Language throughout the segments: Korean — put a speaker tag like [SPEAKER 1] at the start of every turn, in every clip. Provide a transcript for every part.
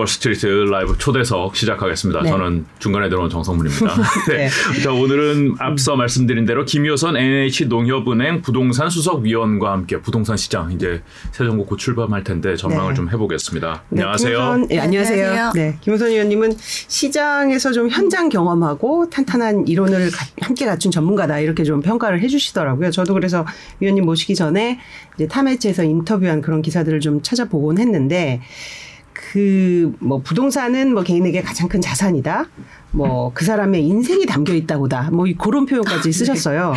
[SPEAKER 1] 월스트리트 라이브 초대석 시작하겠습니다. 네. 저는 중간에 들어온 정성문입니다. 네. 네. 자, 오늘은 앞서 말씀드린 대로 김효선 NH농협은행 부동산 수석위원과 함께 부동산 시장 이제 새 정부 곧 출범할 텐데 전망을 네. 좀 해보겠습니다.
[SPEAKER 2] 네, 안녕하세요. 김효선, 네, 안녕하세요. 네, 김효선 의원님은 시장에서 좀 현장 경험하고 탄탄한 이론을 가, 함께 갖춘 전문가다 이렇게 좀 평가를 해주시더라고요. 저도 그래서 위원님 모시기 전에 이제 타매체에서 인터뷰한 그런 기사들을 좀 찾아보곤 했는데 그 뭐 부동산은 뭐 개인에게 가장 큰 자산이다. 뭐 그 사람의 인생이 담겨 있다고다. 뭐 그런 표현까지 아, 네. 쓰셨어요.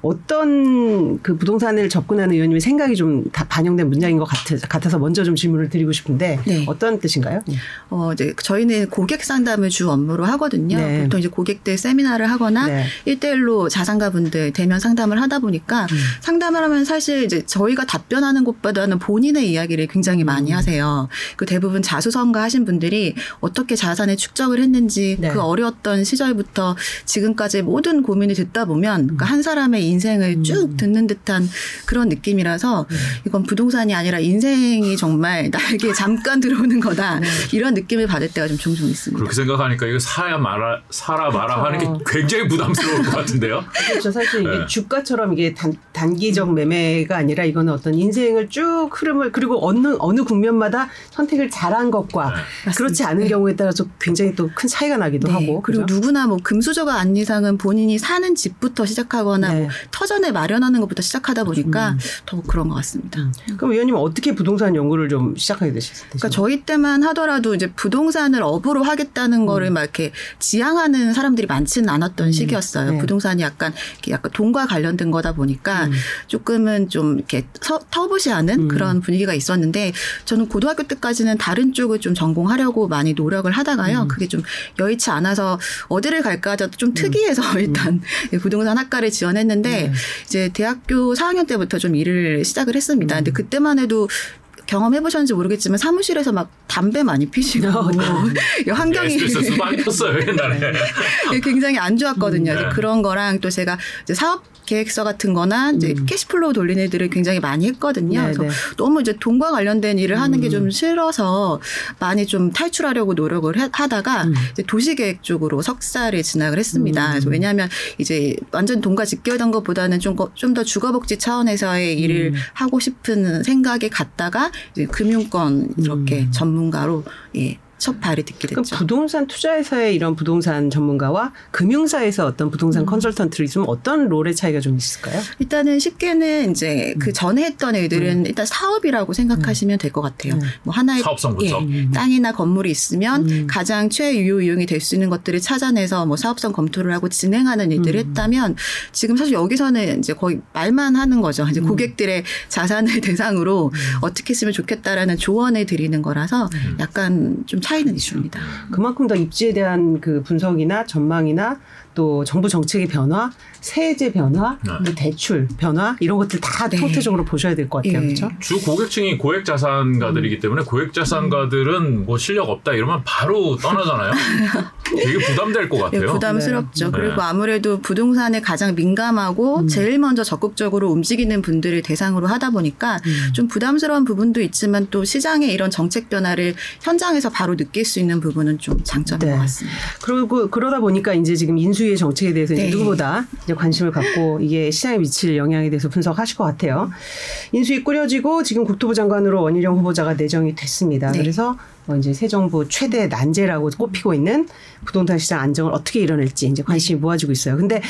[SPEAKER 2] 어떤 그 부동산을 접근하는 의원님의 생각이 좀 다 반영된 문장인 것 같아 서 먼저 좀 질문을 드리고 싶은데 네. 어떤 뜻인가요?
[SPEAKER 3] 어, 이제 저희는 고객 상담을 주 업무로 하거든요. 네. 보통 이제 고객들 세미나를 하거나 네. 1대1로 자산가분들 대면 상담을 하다 보니까 음. 상담을 하면 사실 이제 저희가 답변하는 것보다는 본인의 이야기를 굉장히 많이 음. 하세요. 그 대부분 자수성가 하신 분들이 어떻게 자산을 축적을 했는지 네. 그 어려웠던 시절부터 지금까지 모든 고민을 듣다 보면 음. 그한 사람의 인생을 음. 쭉 듣는 듯한 그런 느낌이라서 네. 이건 부동산이 아니라 인생이 정말 나에게 잠깐 들어오는 거다 네. 이런 느낌을 받을 때가 좀 종종 있습니다.
[SPEAKER 1] 그렇게 생각하니까 이거 사야 말아 사라 마라 하는 게 굉장히 부담스러울 것 같은데요.
[SPEAKER 2] 그렇죠. 사실 이게 네. 주가처럼 이게 단, 단기적 매매가 아니라 이거는 어떤 인생을 쭉 흐름을 그리고 어느 어느 국면마다 선택을 잘한 것과 네. 그렇지 않은 네. 경우에 따라서 굉장히 또 큰 차이가 나기도 네. 하고
[SPEAKER 3] 그리고 그렇죠? 누구나 뭐 금수저가 안 이상은 본인이 사는 집부터 시작하거나 뭐 터전을 마련하는 것부터 시작하다 보니까 음. 더 그런 것 같습니다. 음.
[SPEAKER 2] 그럼 의원님 어떻게 부동산 연구를 좀 시작하게 되셨어요?
[SPEAKER 3] 그러니까 저희 때만 하더라도 이제 부동산을 업으로 하겠다는 음. 거를 막 이렇게 지향하는 사람들이 많지는 않았던 음. 시기였어요. 네. 부동산이 약간 약간 돈과 관련된 거다 보니까 음. 조금은 좀 이렇게 터, 터부시하는 음. 그런 분위기가 있었는데 저는 고등학교 때까지는 다른 쪽을 좀 전공하려고 많이 노력을 하다가요. 그게 좀 여의치 않아 서 어디를 갈까 하다 좀 특이해서 일단 부동산 학과를 지원했는데 네. 이제 대학교 4학년 때부터 좀 일을 시작을 했습니다. 근데 음. 그때만 해도 경험해 보셨는지 모르겠지만 사무실에서 막 담배 많이 피시고 어,
[SPEAKER 1] 네. 환경이
[SPEAKER 3] 네, 굉장히 안 좋았거든요. 네. 그런 거랑 또 제가 이제 사업 계획서 같은 거나 이제 음. cash flow 돌리는 일들을 굉장히 많이 했거든요. 네네. 그래서 네. 너무 이제 돈과 관련된 일을 하는 게좀 음. 싫어서 많이 좀 탈출하려고 노력을 하다가 음. 이제 도시계획 쪽으로 석사를 진학을 했습니다. 음. 그래서 왜냐하면 이제 완전 돈과 직결된 것보다는 좀더 주거복지 차원에서의 일을 음. 하고 싶은 생각에 갔다가 이제 금융권 이렇게 음. 전문가로 예. 첫 발이 듣게 됐죠.
[SPEAKER 2] 부동산 투자회사의 이런 부동산 전문가와 금융사에서 어떤 부동산 음. 컨설턴트를 있으면 어떤 롤의 차이가 좀 있을까요?
[SPEAKER 3] 일단은 쉽게는 이제 음. 그 전에 했던 애들은 음. 일단 사업이라고 생각하시면 음. 될것 같아요.
[SPEAKER 1] 음. 뭐 하나의 사업성부터
[SPEAKER 3] 예, 땅이나 건물이 있으면 음. 가장 최유효 이용이 될 수 있는 것들을 찾아내서 뭐 사업성 검토를 하고 진행하는 일들을 했다면 지금 사실 여기서는 이제 거의 말만 하는 거죠. 이제 고객들의 자산을 대상으로 어떻게 쓰면 좋겠다라는 조언을 드리는 거라서 약간 좀 차이는 있습니다.
[SPEAKER 2] 그만큼 더 입지에 대한 그 분석이나 전망이나 또 정부 정책의 변화, 세제 변화, 네. 대출 변화 이런 것들 다 네. 토태적으로 보셔야 될 것 같아요. 네. 그렇죠?
[SPEAKER 1] 주 고객층이 고액 자산가들이기 음. 때문에 고액 자산가들은 뭐 실력 없다 이러면 바로 떠나잖아요. 되게 부담될 것 네, 같아요.
[SPEAKER 3] 네, 부담스럽죠. 네. 그리고 아무래도 부동산에 가장 민감하고 음. 제일 먼저 적극적으로 움직이는 분들을 대상으로 하다 보니까 음. 좀 부담스러운 부분도 있지만 또 시장의 이런 정책 변화를 현장에서 바로 느낄 수 있는 부분은 좀 장점인 것 같습니다.
[SPEAKER 2] 그리고 그러다 보니까 이제 지금 인수 인수위의 정책에 대해서 네. 누구보다 이제 관심을 갖고 이게 시장에 미칠 영향에 대해서 분석하실 것 같아요. 인수위 꾸려지고 지금 국토부 장관으로 원희룡 후보자가 내정이 됐습니다. 네. 그래서 뭐 이제 새 정부 최대 난제라고 꼽히고 있는 부동산 시장 안정을 어떻게 이뤄낼지 이제 관심이 네. 모아지고 있어요. 근데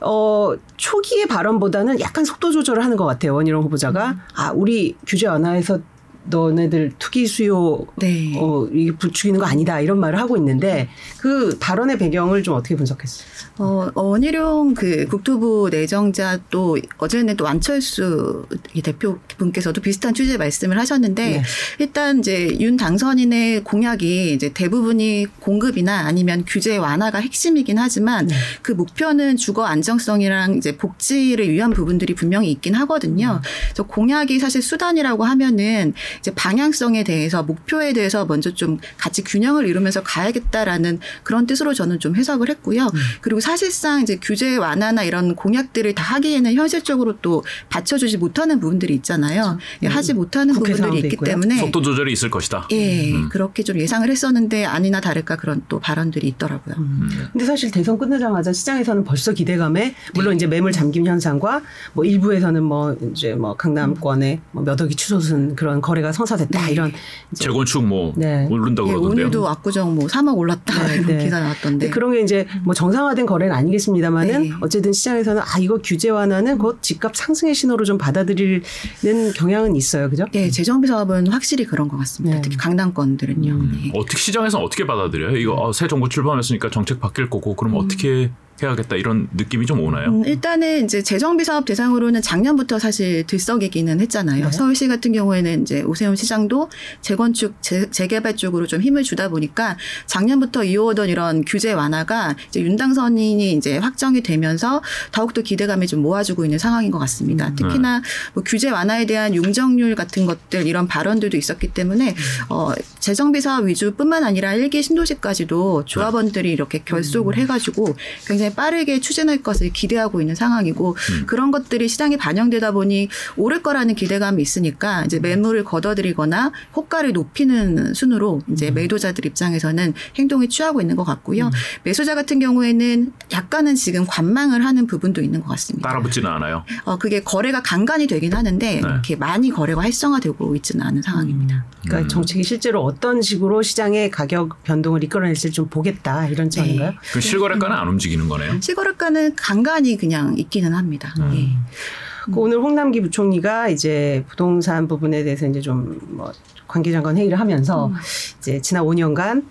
[SPEAKER 2] 어, 초기의 발언보다는 약간 속도 조절을 하는 것 같아요. 원희룡 후보자가. 음. 아, 우리 규제 완화에서 너네들 투기 수요 네. 어 이게 부추기는 거 아니다 이런 말을 하고 있는데 그 발언의 배경을 좀 어떻게 분석했어요?
[SPEAKER 3] 어 원희룡 그 국토부 내정자 또 어제는 또 안철수 대표분께서도 비슷한 취지의 말씀을 하셨는데 네. 일단 이제 윤 당선인의 공약이 이제 대부분이 공급이나 아니면 규제 완화가 핵심이긴 하지만 네. 그 목표는 주거 안정성이랑 이제 복지를 위한 부분들이 분명히 있긴 하거든요. 음. 그래서 공약이 사실 수단이라고 하면은 이제 방향성에 대해서 목표에 대해서 먼저 좀 같이 균형을 이루면서 가야겠다라는 그런 뜻으로 저는 좀 해석을 했고요.
[SPEAKER 2] 음.
[SPEAKER 3] 그리고 사실상 이제 규제 완화나 이런 공약들을 다 하기에는 현실적으로 또 받쳐주지 못하는 부분들이 있잖아요. 예, 하지 못하는 부분들이 있기
[SPEAKER 2] 있고요.
[SPEAKER 3] 때문에
[SPEAKER 1] 속도 조절이 있을 것이다.
[SPEAKER 3] 예,
[SPEAKER 1] 음.
[SPEAKER 3] 그렇게 좀 예상을 했었는데 아니나 다를까 그런 또 발언들이 있더라고요.
[SPEAKER 1] 음.
[SPEAKER 2] 근데 사실 대선 끝나자마자 시장에서는 벌써 기대감에 물론 이제 매물 잠김 현상과 뭐 일부에서는 뭐 이제 뭐 강남권에 뭐 몇 억이 추솟은 그런 거래가 성사됐다
[SPEAKER 3] 네.
[SPEAKER 2] 이런
[SPEAKER 1] 재건축 뭐
[SPEAKER 2] 네.
[SPEAKER 1] 오른다고
[SPEAKER 3] 예,
[SPEAKER 1] 그러던데요.
[SPEAKER 3] 오늘도 압구정 뭐 3억 올랐다
[SPEAKER 2] 네,
[SPEAKER 3] 이런
[SPEAKER 2] 네.
[SPEAKER 3] 기사 나왔던데.
[SPEAKER 2] 그런 게 이제 뭐 정상화된 거래는 아니겠습니다만은
[SPEAKER 3] 네.
[SPEAKER 2] 어쨌든 시장에서는 아 이거 규제 완화는 곧 집값 상승의 신호로 좀 받아들이는 경향은 있어요, 그죠?
[SPEAKER 3] 네, 재정비 사업은 확실히 그런 것 같습니다.
[SPEAKER 2] 네.
[SPEAKER 3] 특히 강남권들은요.
[SPEAKER 2] 음.
[SPEAKER 3] 네.
[SPEAKER 1] 어떻게 시장에서 어떻게 받아들여요? 이거 어, 새 정부 출범했으니까 정책 바뀔 거고 그럼 어떻게 해야겠다 이런 느낌이 좀 오나요?
[SPEAKER 3] 음, 일단은 이제 재정비 사업 대상으로는 작년부터 사실 들썩이기는 했잖아요.
[SPEAKER 2] 네.
[SPEAKER 3] 서울시 같은 경우에는 이제 오세훈 시장도 재건축 재, 재개발 쪽으로 좀 힘을 주다 보니까 작년부터 이어오던 이런 규제 완화가 이제 윤당선인이 이제 확정이 되면서 더욱더 기대감을 좀 모아주고 있는 상황인 것 같습니다. 특히나 뭐 규제 완화에 대한 용적률 같은 것들 이런 발언들도 있었기 때문에 어, 재정비 사업 위주뿐만 아니라 일기 신도시까지도 조합원들이 이렇게 결속을 해가지고 굉장히 빠르게 추진할 것을 기대하고 있는 상황이고 그런 것들이 시장에 반영되다 보니 오를 거라는 기대감이 있으니까 이제 매물을 걷어들이거나 호가를 높이는 순으로 이제 매도자들 입장에서는 행동을 취하고 있는 것 같고요. 매수자 같은 경우에는 약간은 지금 관망을 하는 부분도 있는 것 같습니다.
[SPEAKER 1] 따라붙지는 않아요.
[SPEAKER 3] 어, 그게 거래가 간간이 되긴 하는데 이렇게 많이 거래가 활성화되고 있지는 않은 상황입니다.
[SPEAKER 2] 그러니까 정책이 실제로 어떤 식으로 시장의 가격 변동을 이끌어낼지 좀 보겠다 이런 차원인가요?
[SPEAKER 1] 그 실거래가는 안 움직이는 거 네요.
[SPEAKER 3] 실거래가는 간간이 그냥 있기는 합니다. 예.
[SPEAKER 2] 그 오늘 홍남기 부총리가 이제 부동산 부분에 대해서 이제 좀 뭐 관계장관 회의를 하면서 이제 지난 5년간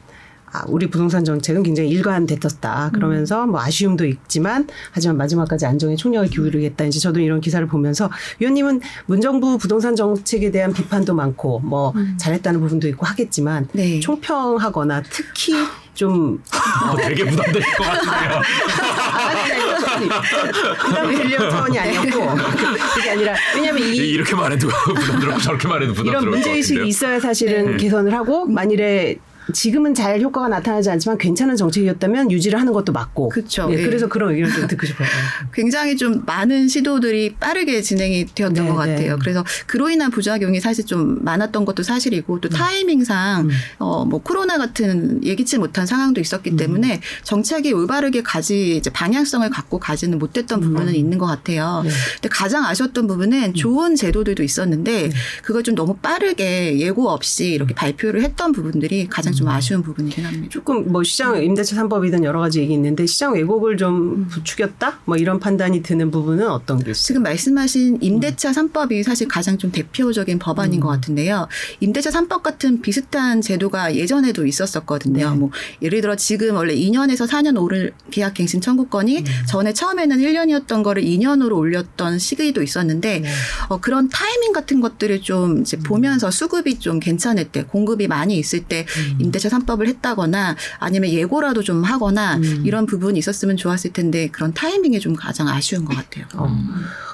[SPEAKER 2] 아, 우리 부동산 정책은 굉장히 일관됐었다. 그러면서 뭐 아쉬움도 있지만 하지만 마지막까지 안정에 총력을 기울이겠다. 이제 저도 이런 기사를 보면서 위원님은 문정부 부동산 정책에 대한 비판도 많고 뭐 잘했다는 부분도 있고 하겠지만
[SPEAKER 3] 네.
[SPEAKER 2] 총평하거나 특히 좀
[SPEAKER 1] 어, 되게 부담될 것 같은데요.
[SPEAKER 2] 부담이 들려는 차원이 아니었고 그게 아니라 왜냐하면 이
[SPEAKER 1] 이렇게 말해도 부담스럽고 저렇게 말해도
[SPEAKER 2] 이런
[SPEAKER 1] 부담스러울 것
[SPEAKER 2] 문제 의식이
[SPEAKER 1] 같은데요.
[SPEAKER 2] 있어야 사실은
[SPEAKER 1] 네.
[SPEAKER 2] 개선을 하고 만일에 지금은 잘 효과가 나타나지 않지만 괜찮은 정책이었다면 유지를 하는 것도 맞고. 네,
[SPEAKER 3] 예.
[SPEAKER 2] 그래서 그런 의견을 좀 듣고 싶어요.
[SPEAKER 3] 굉장히 좀 많은 시도들이 빠르게 진행이 되었던
[SPEAKER 2] 네,
[SPEAKER 3] 것 같아요.
[SPEAKER 2] 네.
[SPEAKER 3] 그래서 그로 인한 부작용이 사실 좀 많았던 것도 사실이고 또 타이밍상 어뭐 코로나 같은 예기치 못한 상황도 있었기 때문에 정책이 올바르게 가지 이제 방향성을 갖고 가지는 못했던 부분은 있는 것 같아요.
[SPEAKER 2] 네.
[SPEAKER 3] 근데 가장 아쉬웠던 부분은 좋은 제도들도 있었는데 그걸 좀 너무 빠르게 예고 없이 이렇게 발표를 했던 부분들이 가장 좀 아쉬운 부분이긴 합니다.
[SPEAKER 2] 조금 뭐 시장 임대차 3법이든 여러 가지 얘기 있는데 시장 왜곡을 좀 부추겼다? 뭐 이런 판단이 드는 부분은 어떤 게 있어요?
[SPEAKER 3] 지금 말씀하신 임대차 3법이 사실 가장 좀 대표적인 법안인 것 같은데요. 임대차 3법 같은 비슷한 제도가 예전에도 있었었거든요.
[SPEAKER 2] 네.
[SPEAKER 3] 뭐 예를 들어 지금 원래 2년에서 4년 오를 계약갱신 청구권이 전에 처음에는 1년이었던 거를 2년으로 올렸던 시기도 있었는데
[SPEAKER 2] 네.
[SPEAKER 3] 어, 그런 타이밍 같은 것들을 좀 이제 보면서 수급이 좀 괜찮을 때 공급이 많이 있을 때 임대차 3법을 했다거나 아니면 예고라도 좀 하거나 이런 부분이 있었으면 좋았을 텐데 그런 타이밍이 좀 가장 아쉬운 것 같아요.
[SPEAKER 2] 어.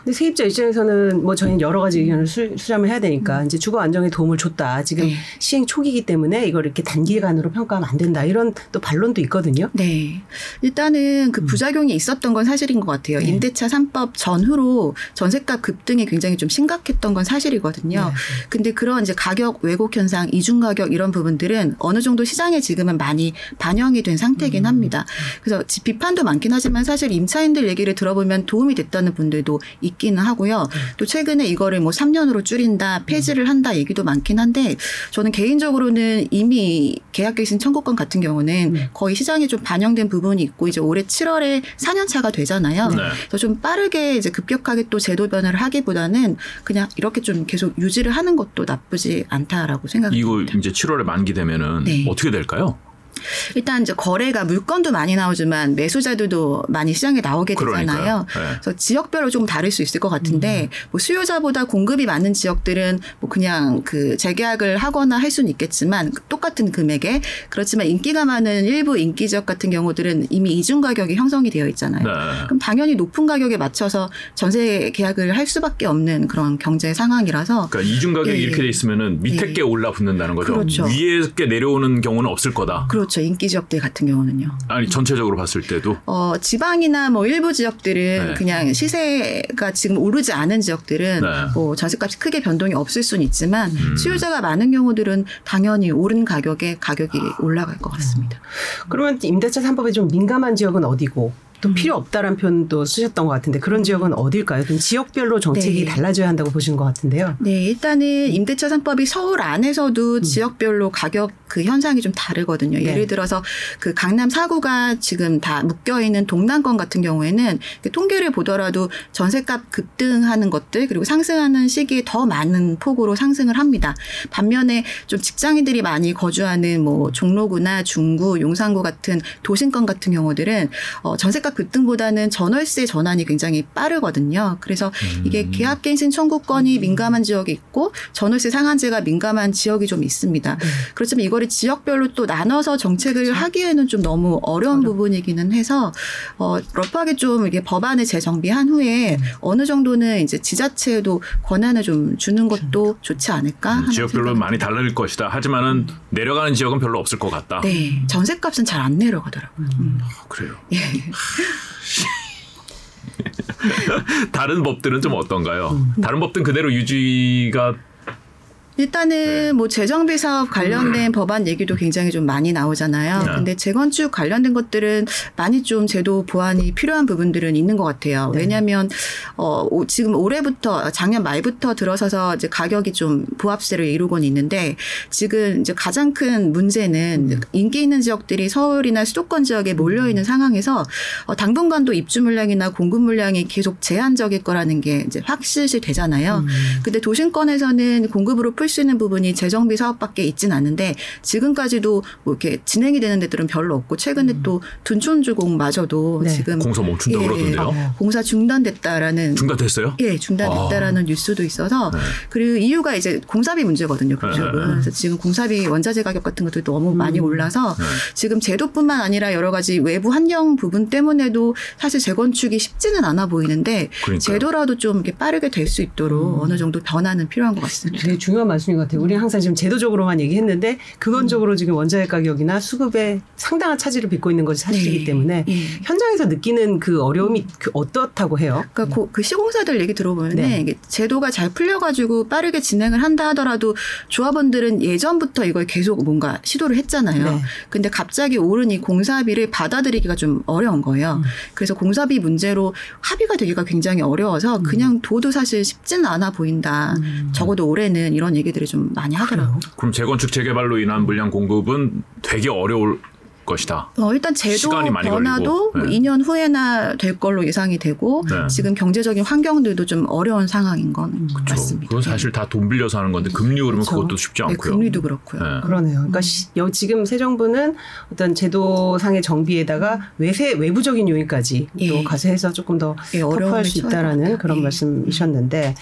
[SPEAKER 2] 근데 세입자 입장에서는 뭐 저희는 여러 가지 의견을 수, 수렴을 해야 되니까 이제 주거 안정에 도움을 줬다. 지금
[SPEAKER 3] 네.
[SPEAKER 2] 시행 초기이기 때문에 이걸 이렇게 단기간으로 평가하면 안 된다. 이런 또 반론도 있거든요.
[SPEAKER 3] 네. 일단은 그 부작용이 있었던 건 사실인 것 같아요.
[SPEAKER 2] 네.
[SPEAKER 3] 임대차 3법 전후로 전세가 급등이 굉장히 좀 심각했던 건 사실이거든요.
[SPEAKER 2] 네.
[SPEAKER 3] 근데 그런 이제 가격 왜곡 현상, 이중 가격 이런 부분들은 어느 정도 시장에 지금은 많이 반영이 된 상태이긴 합니다. 그래서 지- 비판도 많긴 하지만 사실 임차인들 얘기를 들어보면 도움이 됐다는 분들도 있기는 하고요. 또 최근에 이거를 뭐 3년으로 줄인다, 폐지를 한다 얘기도 많긴 한데 저는 개인적으로는 이미 계약갱신 청구권 같은 경우는 거의 시장에 좀 반영된 부분이 있고 이제 올해 7월에 4년 차가 되잖아요.
[SPEAKER 1] 네.
[SPEAKER 3] 그래서 좀 빠르게 이제 급격하게 또 제도 변화를 하기보다는 그냥 이렇게 좀 계속 유지를 하는 것도 나쁘지 않다라고
[SPEAKER 1] 이거
[SPEAKER 3] 생각합니다.
[SPEAKER 1] 이제 7월에 만기 되면은
[SPEAKER 3] 네.
[SPEAKER 1] 어떻게 될까요?
[SPEAKER 3] 일단 이제 거래가 물건도 많이 나오지만 매수자들도 많이 시장에 나오게 되잖아요.
[SPEAKER 1] 네.
[SPEAKER 3] 그래서 지역별로 좀 다를 수 있을 것 같은데 뭐 수요자보다 공급이 많은 지역들은 뭐 그냥 그 재계약을 하거나 할 수는 있겠지만 똑같은 금액에 그렇지만 인기가 많은 일부 인기 지역 같은 경우들은 이미 이중 가격이 형성이 되어 있잖아요.
[SPEAKER 1] 네.
[SPEAKER 3] 그럼 당연히 높은 가격에 맞춰서 전세 계약을 할 수밖에 없는 그런 경제 상황이라서
[SPEAKER 1] 그러니까 이중 가격이
[SPEAKER 3] 예,
[SPEAKER 1] 이렇게 돼 있으면은 밑에
[SPEAKER 3] 예.
[SPEAKER 1] 게 올라 붙는다는 거죠.
[SPEAKER 3] 그렇죠.
[SPEAKER 1] 위에 게 내려오는 경우는 없을 거다.
[SPEAKER 3] 그렇죠. 인기 지역들 같은 경우는요.
[SPEAKER 1] 아니 전체적으로 봤을 때도
[SPEAKER 3] 어, 지방이나 뭐 일부 지역들은
[SPEAKER 1] 네.
[SPEAKER 3] 그냥 시세가 지금 오르지 않은 지역들은
[SPEAKER 1] 네.
[SPEAKER 3] 뭐 전세값이 크게 변동이 없을 수는 있지만
[SPEAKER 1] 음.
[SPEAKER 3] 수요자가 많은 경우들은 당연히 오른 가격에 가격이 올라갈 것 같습니다.
[SPEAKER 2] 그러면 임대차 3법에 좀 민감한 지역은 어디고 또
[SPEAKER 3] 음.
[SPEAKER 2] 필요 없다라는 표현도 쓰셨던 것 같은데 그런 지역은 어딜까요? 그럼 지역별로 정책이
[SPEAKER 3] 네.
[SPEAKER 2] 달라져야 한다고 보신 것 같은데요.
[SPEAKER 3] 네, 일단은 임대차 3법이 서울 안에서도
[SPEAKER 2] 음.
[SPEAKER 3] 지역별로 가격 그 현상이 좀 다르거든요.
[SPEAKER 2] 네.
[SPEAKER 3] 예를 들어서 그 강남 4구가 지금 다 묶여 있는 동남권 같은 경우에는 그 통계를 보더라도 전세값 급등하는 것들 그리고 상승하는 시기에 더 많은 폭으로 상승을 합니다. 반면에 좀 직장인들이 많이 거주하는 뭐 종로구나 중구, 용산구 같은 도심권 같은 경우들은 어, 전세값 급등보다는 전월세 전환이 굉장히 빠르거든요. 그래서 이게 계약갱신 청구권이 민감한 지역이 있고 전월세 상한제가 민감한 지역이 좀 있습니다. 그렇지만 이거를 지역별로 또 나눠서 정책을 하기에는 좀 너무 어려운 부분이기는 해서 어, 러프하게 좀 이게 법안을 재정비한 후에 어느 정도는 이제 지자체에도 권한을 좀 주는 것도 좋지 않을까 하는
[SPEAKER 1] 음, 지역별로 많이 다를 것이다. 하지만은 내려가는 지역은 별로 없을 것 같다.
[SPEAKER 3] 네, 전세값은 잘 안 내려가더라고요. 음.
[SPEAKER 1] 아, 그래요. 다른 법들은 좀 어떤가요? 다른 법들은 그대로 유지가
[SPEAKER 3] 일단은
[SPEAKER 1] 네.
[SPEAKER 3] 뭐 재정비 사업 관련된 법안 얘기도 굉장히 좀 많이 나오잖아요.
[SPEAKER 1] 네.
[SPEAKER 3] 근데 재건축 관련된 것들은 많이 좀 제도 보완이 필요한 부분들은 있는 것 같아요.
[SPEAKER 2] 네.
[SPEAKER 3] 왜냐하면 어 오- 지금 올해부터 작년 말부터 들어서서 이제 가격이 좀 부합세를 이루곤 있는데 지금 이제 가장 큰 문제는
[SPEAKER 2] 음.
[SPEAKER 3] 인기 있는 지역들이 서울이나 수도권 지역에 몰려 있는 상황에서 어, 당분간도 입주 물량이나 공급 물량이 계속 제한적일 거라는 게 이제 확실시 되잖아요.
[SPEAKER 2] 음.
[SPEAKER 3] 근데 도심권에서는 공급으로 풀 수 있는 부분이 재정비 사업밖에 있진 않은데 지금까지도 뭐 이렇게 진행이 되는 데들은 별로 없고 최근에 또 둔촌주공마저도
[SPEAKER 2] 음. 네.
[SPEAKER 3] 지금
[SPEAKER 1] 공사 멈춘다
[SPEAKER 3] 예,
[SPEAKER 1] 그러던데요.
[SPEAKER 2] 어.
[SPEAKER 3] 공사 중단됐다라는
[SPEAKER 1] 중단됐어요?
[SPEAKER 3] 예, 중단됐다라는 뉴스도 있어서
[SPEAKER 1] 네.
[SPEAKER 3] 그리고 이유가 이제 공사비 문제거든요.
[SPEAKER 1] 네,
[SPEAKER 3] 그쪽은.
[SPEAKER 1] 네, 네.
[SPEAKER 3] 그래서 지금 공사비 원자재 가격 같은 것도 너무 많이 올라서
[SPEAKER 1] 네.
[SPEAKER 3] 지금 제도뿐만 아니라 여러 가지 외부 환경 부분 때문에도 사실 재건축이 쉽지는 않아 보이는데
[SPEAKER 1] 그러니까요.
[SPEAKER 3] 제도라도 좀 이렇게 빠르게 될 수 있도록
[SPEAKER 1] 음.
[SPEAKER 3] 어느 정도 변화는 필요한 것 같습니다.
[SPEAKER 2] 되게 중요한 말씀인 것 같아요. 우리는 항상 지금 제도적으로만 얘기했는데 근본적으로 지금 원자재 가격이나 수급에 상당한 차질을 빚고 있는 것이 사실이기
[SPEAKER 3] 네.
[SPEAKER 2] 때문에
[SPEAKER 3] 예.
[SPEAKER 2] 현장에서 느끼는 그 어려움이 그 어떻다고 해요?
[SPEAKER 3] 그러니까 고- 그 시공사들 얘기 들어보면
[SPEAKER 2] 네.
[SPEAKER 3] 제도가 잘 풀려가지고 빠르게 진행을 한다 하더라도 조합원들은 예전부터 이걸 계속 뭔가 시도를 했잖아요.
[SPEAKER 2] 네.
[SPEAKER 3] 근데 갑자기 오르니 공사비를 받아들이기가 좀 어려운 거예요.
[SPEAKER 2] 음.
[SPEAKER 3] 그래서 공사비 문제로 합의가 되기가 굉장히 어려워서
[SPEAKER 2] 음.
[SPEAKER 3] 그냥 둬도 사실 쉽지는 않아 보인다. 적어도 올해는 이런 얘기들을 좀 많이 하더라고요.
[SPEAKER 1] 그럼 재건축 재개발로 인한 물량 공급은 되게 어려울 것이다.
[SPEAKER 3] 어, 일단 제도 변화도. 뭐
[SPEAKER 1] 네.
[SPEAKER 3] 2년 후에나 될 걸로 예상이 되고
[SPEAKER 1] 네.
[SPEAKER 3] 지금 경제적인 환경들도 좀 어려운 상황인 건
[SPEAKER 1] 그렇죠.
[SPEAKER 3] 맞습니다.
[SPEAKER 1] 그건 사실 다 돈 빌려서 하는 건데 금리 오르면
[SPEAKER 2] 그렇죠.
[SPEAKER 1] 그것도 쉽지
[SPEAKER 3] 네,
[SPEAKER 1] 않고요.
[SPEAKER 3] 금리도 그렇고요.
[SPEAKER 1] 네.
[SPEAKER 2] 그러네요. 그러니까 시- 여- 지금 새 정부는 어떤 제도상의 정비에다가 외세 외부적인 요인까지
[SPEAKER 3] 예.
[SPEAKER 2] 또 가세해서 조금 더
[SPEAKER 3] 예,
[SPEAKER 2] 터프할 수 있다라는. 그런
[SPEAKER 3] 예.
[SPEAKER 2] 말씀이셨는데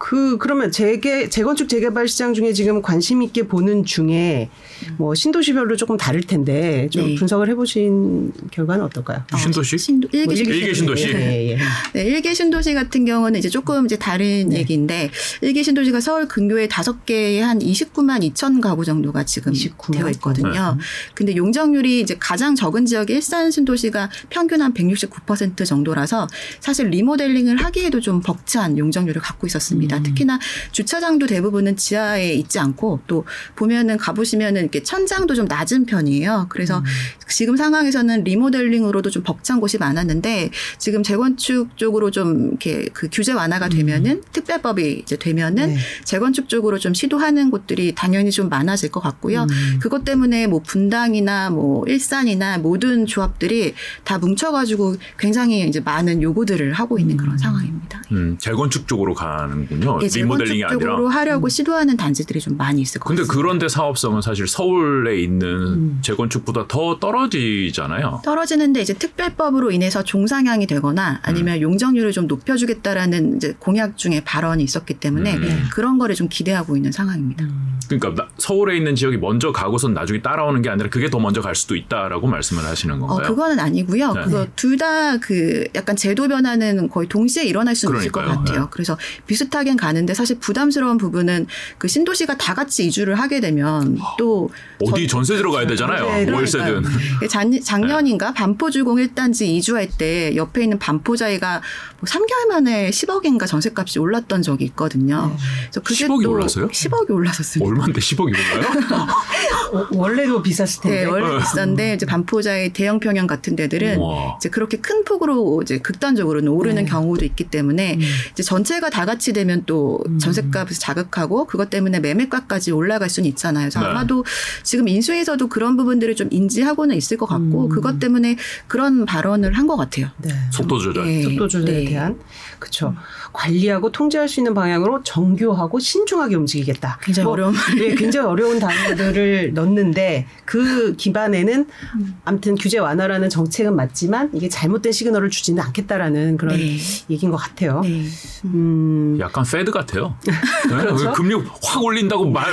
[SPEAKER 2] 그 그러면 재개 재건축 재개발 시장 중에 지금 관심 있게 보는 중에 뭐 신도시별로 조금 다를 텐데 좀
[SPEAKER 3] 네.
[SPEAKER 2] 분석을 해보신 결과는 어떨까요?
[SPEAKER 1] 신도시?
[SPEAKER 3] 신도, 일개
[SPEAKER 2] 뭐
[SPEAKER 3] 신도시.
[SPEAKER 1] 일개 신도시?
[SPEAKER 2] 예, 예, 예.
[SPEAKER 3] 네, 일개 신도시 같은 경우는 이제 조금 이제 다른
[SPEAKER 2] 네.
[SPEAKER 3] 얘기인데 일개 신도시가 서울 근교에 다섯 개에 한 29만 2천 가구 정도가 지금
[SPEAKER 2] 29만?
[SPEAKER 3] 되어 있거든요. 근데 용적률이 이제 가장 적은 지역의 일산 신도시가 평균 한 169% 정도라서 사실 리모델링을 하기에도 좀 벅찬 용적률을 갖고 있었습니다. 특히나 주차장도 대부분은 지하에 있지 않고 또 보면은 가보시면은 이렇게 천장도 좀 낮은 편이에요. 그래서 지금 상황에서는 리모델링으로도 좀 벅찬 곳이 많았는데 지금 재건축 쪽으로 좀 이렇게 그 규제 완화가 되면은 특별법이 이제 되면은
[SPEAKER 2] 네.
[SPEAKER 3] 재건축 쪽으로 좀 시도하는 곳들이 당연히 좀 많아질 것 같고요. 그것 때문에 뭐 분당이나 뭐 일산이나 모든 조합들이 다 뭉쳐가지고 굉장히 이제 많은 요구들을 하고 있는 그런 상황입니다.
[SPEAKER 1] 음, 재건축 쪽으로 가는군요. 거군요.
[SPEAKER 3] 예,
[SPEAKER 1] 리모델링이 아니라.
[SPEAKER 3] 하려고 시도하는 단지들이 좀 많이 있을 것
[SPEAKER 1] 근데
[SPEAKER 3] 같습니다.
[SPEAKER 1] 그런데 사업성은 사실 서울에 있는
[SPEAKER 2] 음.
[SPEAKER 1] 재건축보다 더 떨어지잖아요.
[SPEAKER 3] 떨어지는데 이제 특별법으로 인해서 종상향이 되거나 아니면
[SPEAKER 1] 음.
[SPEAKER 3] 용적률을 좀 높여주겠다라는 이제 공약 중에 발언이 있었기 때문에
[SPEAKER 1] 음.
[SPEAKER 3] 그런 거를 좀 기대하고 있는 상황입니다.
[SPEAKER 1] 그러니까 나- 서울에 있는 지역이 먼저 가고선 나중에 따라오는 게 아니라 그게 더 먼저 갈 수도 있다라고 말씀을 하시는
[SPEAKER 3] 어,
[SPEAKER 1] 건가요?
[SPEAKER 3] 그거는 아니고요.
[SPEAKER 1] 네.
[SPEAKER 3] 그거 둘 다 그 약간 제도 변화는 거의 동시에 일어날 수는 있을 것
[SPEAKER 1] 그러니까요.
[SPEAKER 3] 같아요.
[SPEAKER 1] 네.
[SPEAKER 3] 그래서 비슷하 긴 가는데 사실 부담스러운 부분은 그 신도시가 다 같이 이주를 하게 되면 또
[SPEAKER 1] 어디
[SPEAKER 3] 전-
[SPEAKER 1] 전세 들어가야 되잖아요.
[SPEAKER 2] 네,
[SPEAKER 1] 월세든.
[SPEAKER 3] 작, 작년인가 반포 주공 1단지 이주할 때 옆에 있는 반포자이가 뭐 3개월 만에 10억인가 전세값이 올랐던 적이 있거든요. 그래서 그게
[SPEAKER 1] 10억이
[SPEAKER 3] 또
[SPEAKER 1] 올랐어요?
[SPEAKER 3] 10억이 올랐었습니다.
[SPEAKER 1] 얼마인데 10억이 올라요?
[SPEAKER 2] 어, 원래도 비쌌을 텐데.
[SPEAKER 3] 네, 원래 비싼데 이제 반포자의 대형 평형 같은 데들은
[SPEAKER 1] 와.
[SPEAKER 3] 이제 그렇게 큰 폭으로 이제 극단적으로는 오르는
[SPEAKER 2] 네.
[SPEAKER 3] 경우도 있기 때문에
[SPEAKER 2] 음.
[SPEAKER 3] 이제 전체가 다 같이 되면 또 전세값을 자극하고 그것 때문에 매매가까지 올라갈 수는 있잖아요. 그래서
[SPEAKER 1] 네.
[SPEAKER 3] 아마도 지금 인수에서도 그런 부분들을 좀 인지하고는 있을 것 같고
[SPEAKER 2] 음.
[SPEAKER 3] 그것 때문에 그런 발언을 한 것 같아요.
[SPEAKER 2] 네.
[SPEAKER 1] 속도 조절.
[SPEAKER 3] 네.
[SPEAKER 2] 속도 조절에
[SPEAKER 3] 네.
[SPEAKER 2] 대한 그렇죠. 관리하고 통제할 수 있는 방향으로 정교하고 신중하게 움직이겠다.
[SPEAKER 3] 굉장히 어려운
[SPEAKER 2] 예, 굉장히 어려운 단어들을 넣는데 그 기반에는
[SPEAKER 3] 음.
[SPEAKER 2] 아무튼 규제 완화라는 정책은 맞지만 이게 잘못된 시그널을 주지는 않겠다라는 그런
[SPEAKER 3] 네.
[SPEAKER 2] 얘기인 것 같아요.
[SPEAKER 3] 네.
[SPEAKER 2] 음,
[SPEAKER 1] 약간 페드 같아요. 네?
[SPEAKER 2] 그렇죠.
[SPEAKER 1] 금리 확 올린다고 말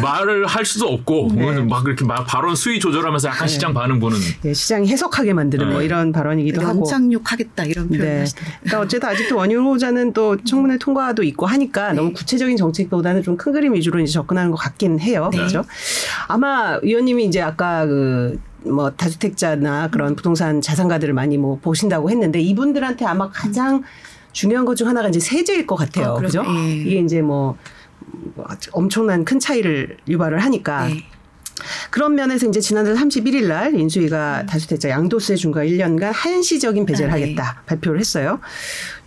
[SPEAKER 1] 말을 할 수도 없고
[SPEAKER 2] 네.
[SPEAKER 1] 막 이렇게 막 발언 수위 조절하면서 약간
[SPEAKER 2] 네.
[SPEAKER 1] 시장 반응 보는
[SPEAKER 2] 예, 시장이 해석하게 만드는 뭐
[SPEAKER 1] 네.
[SPEAKER 2] 이런 발언이기도 하고.
[SPEAKER 3] 연착륙하겠다 이런
[SPEAKER 2] 네.
[SPEAKER 3] 하시더라고요.
[SPEAKER 2] 그러니까 어쨌든 아직도 원유 후보자는 또 청문회 통과도 있고 하니까 너무 구체적인 정책보다는 좀 큰 그림 위주로 이제 접근하는 것 같긴 해요.
[SPEAKER 3] 네.
[SPEAKER 2] 그렇죠? 아마 위원님이 이제 아까 그뭐 다주택자나 그런 부동산 자산가들을 많이 뭐 보신다고 했는데 이분들한테 아마 가장 중요한 것 중 하나가 이제 세제일 것 같아요.
[SPEAKER 3] 어, 그렇죠.
[SPEAKER 2] 그죠?
[SPEAKER 3] 예.
[SPEAKER 2] 이게 이제 뭐 엄청난 큰 차이를 유발을 하니까
[SPEAKER 3] 네.
[SPEAKER 2] 그런 면에서 이제 지난달 31일 날
[SPEAKER 3] 음.
[SPEAKER 2] 인수위가 다주택자 양도세 중과 1년간 한시적인 배제를
[SPEAKER 3] 아, 네.
[SPEAKER 2] 하겠다 발표를 했어요.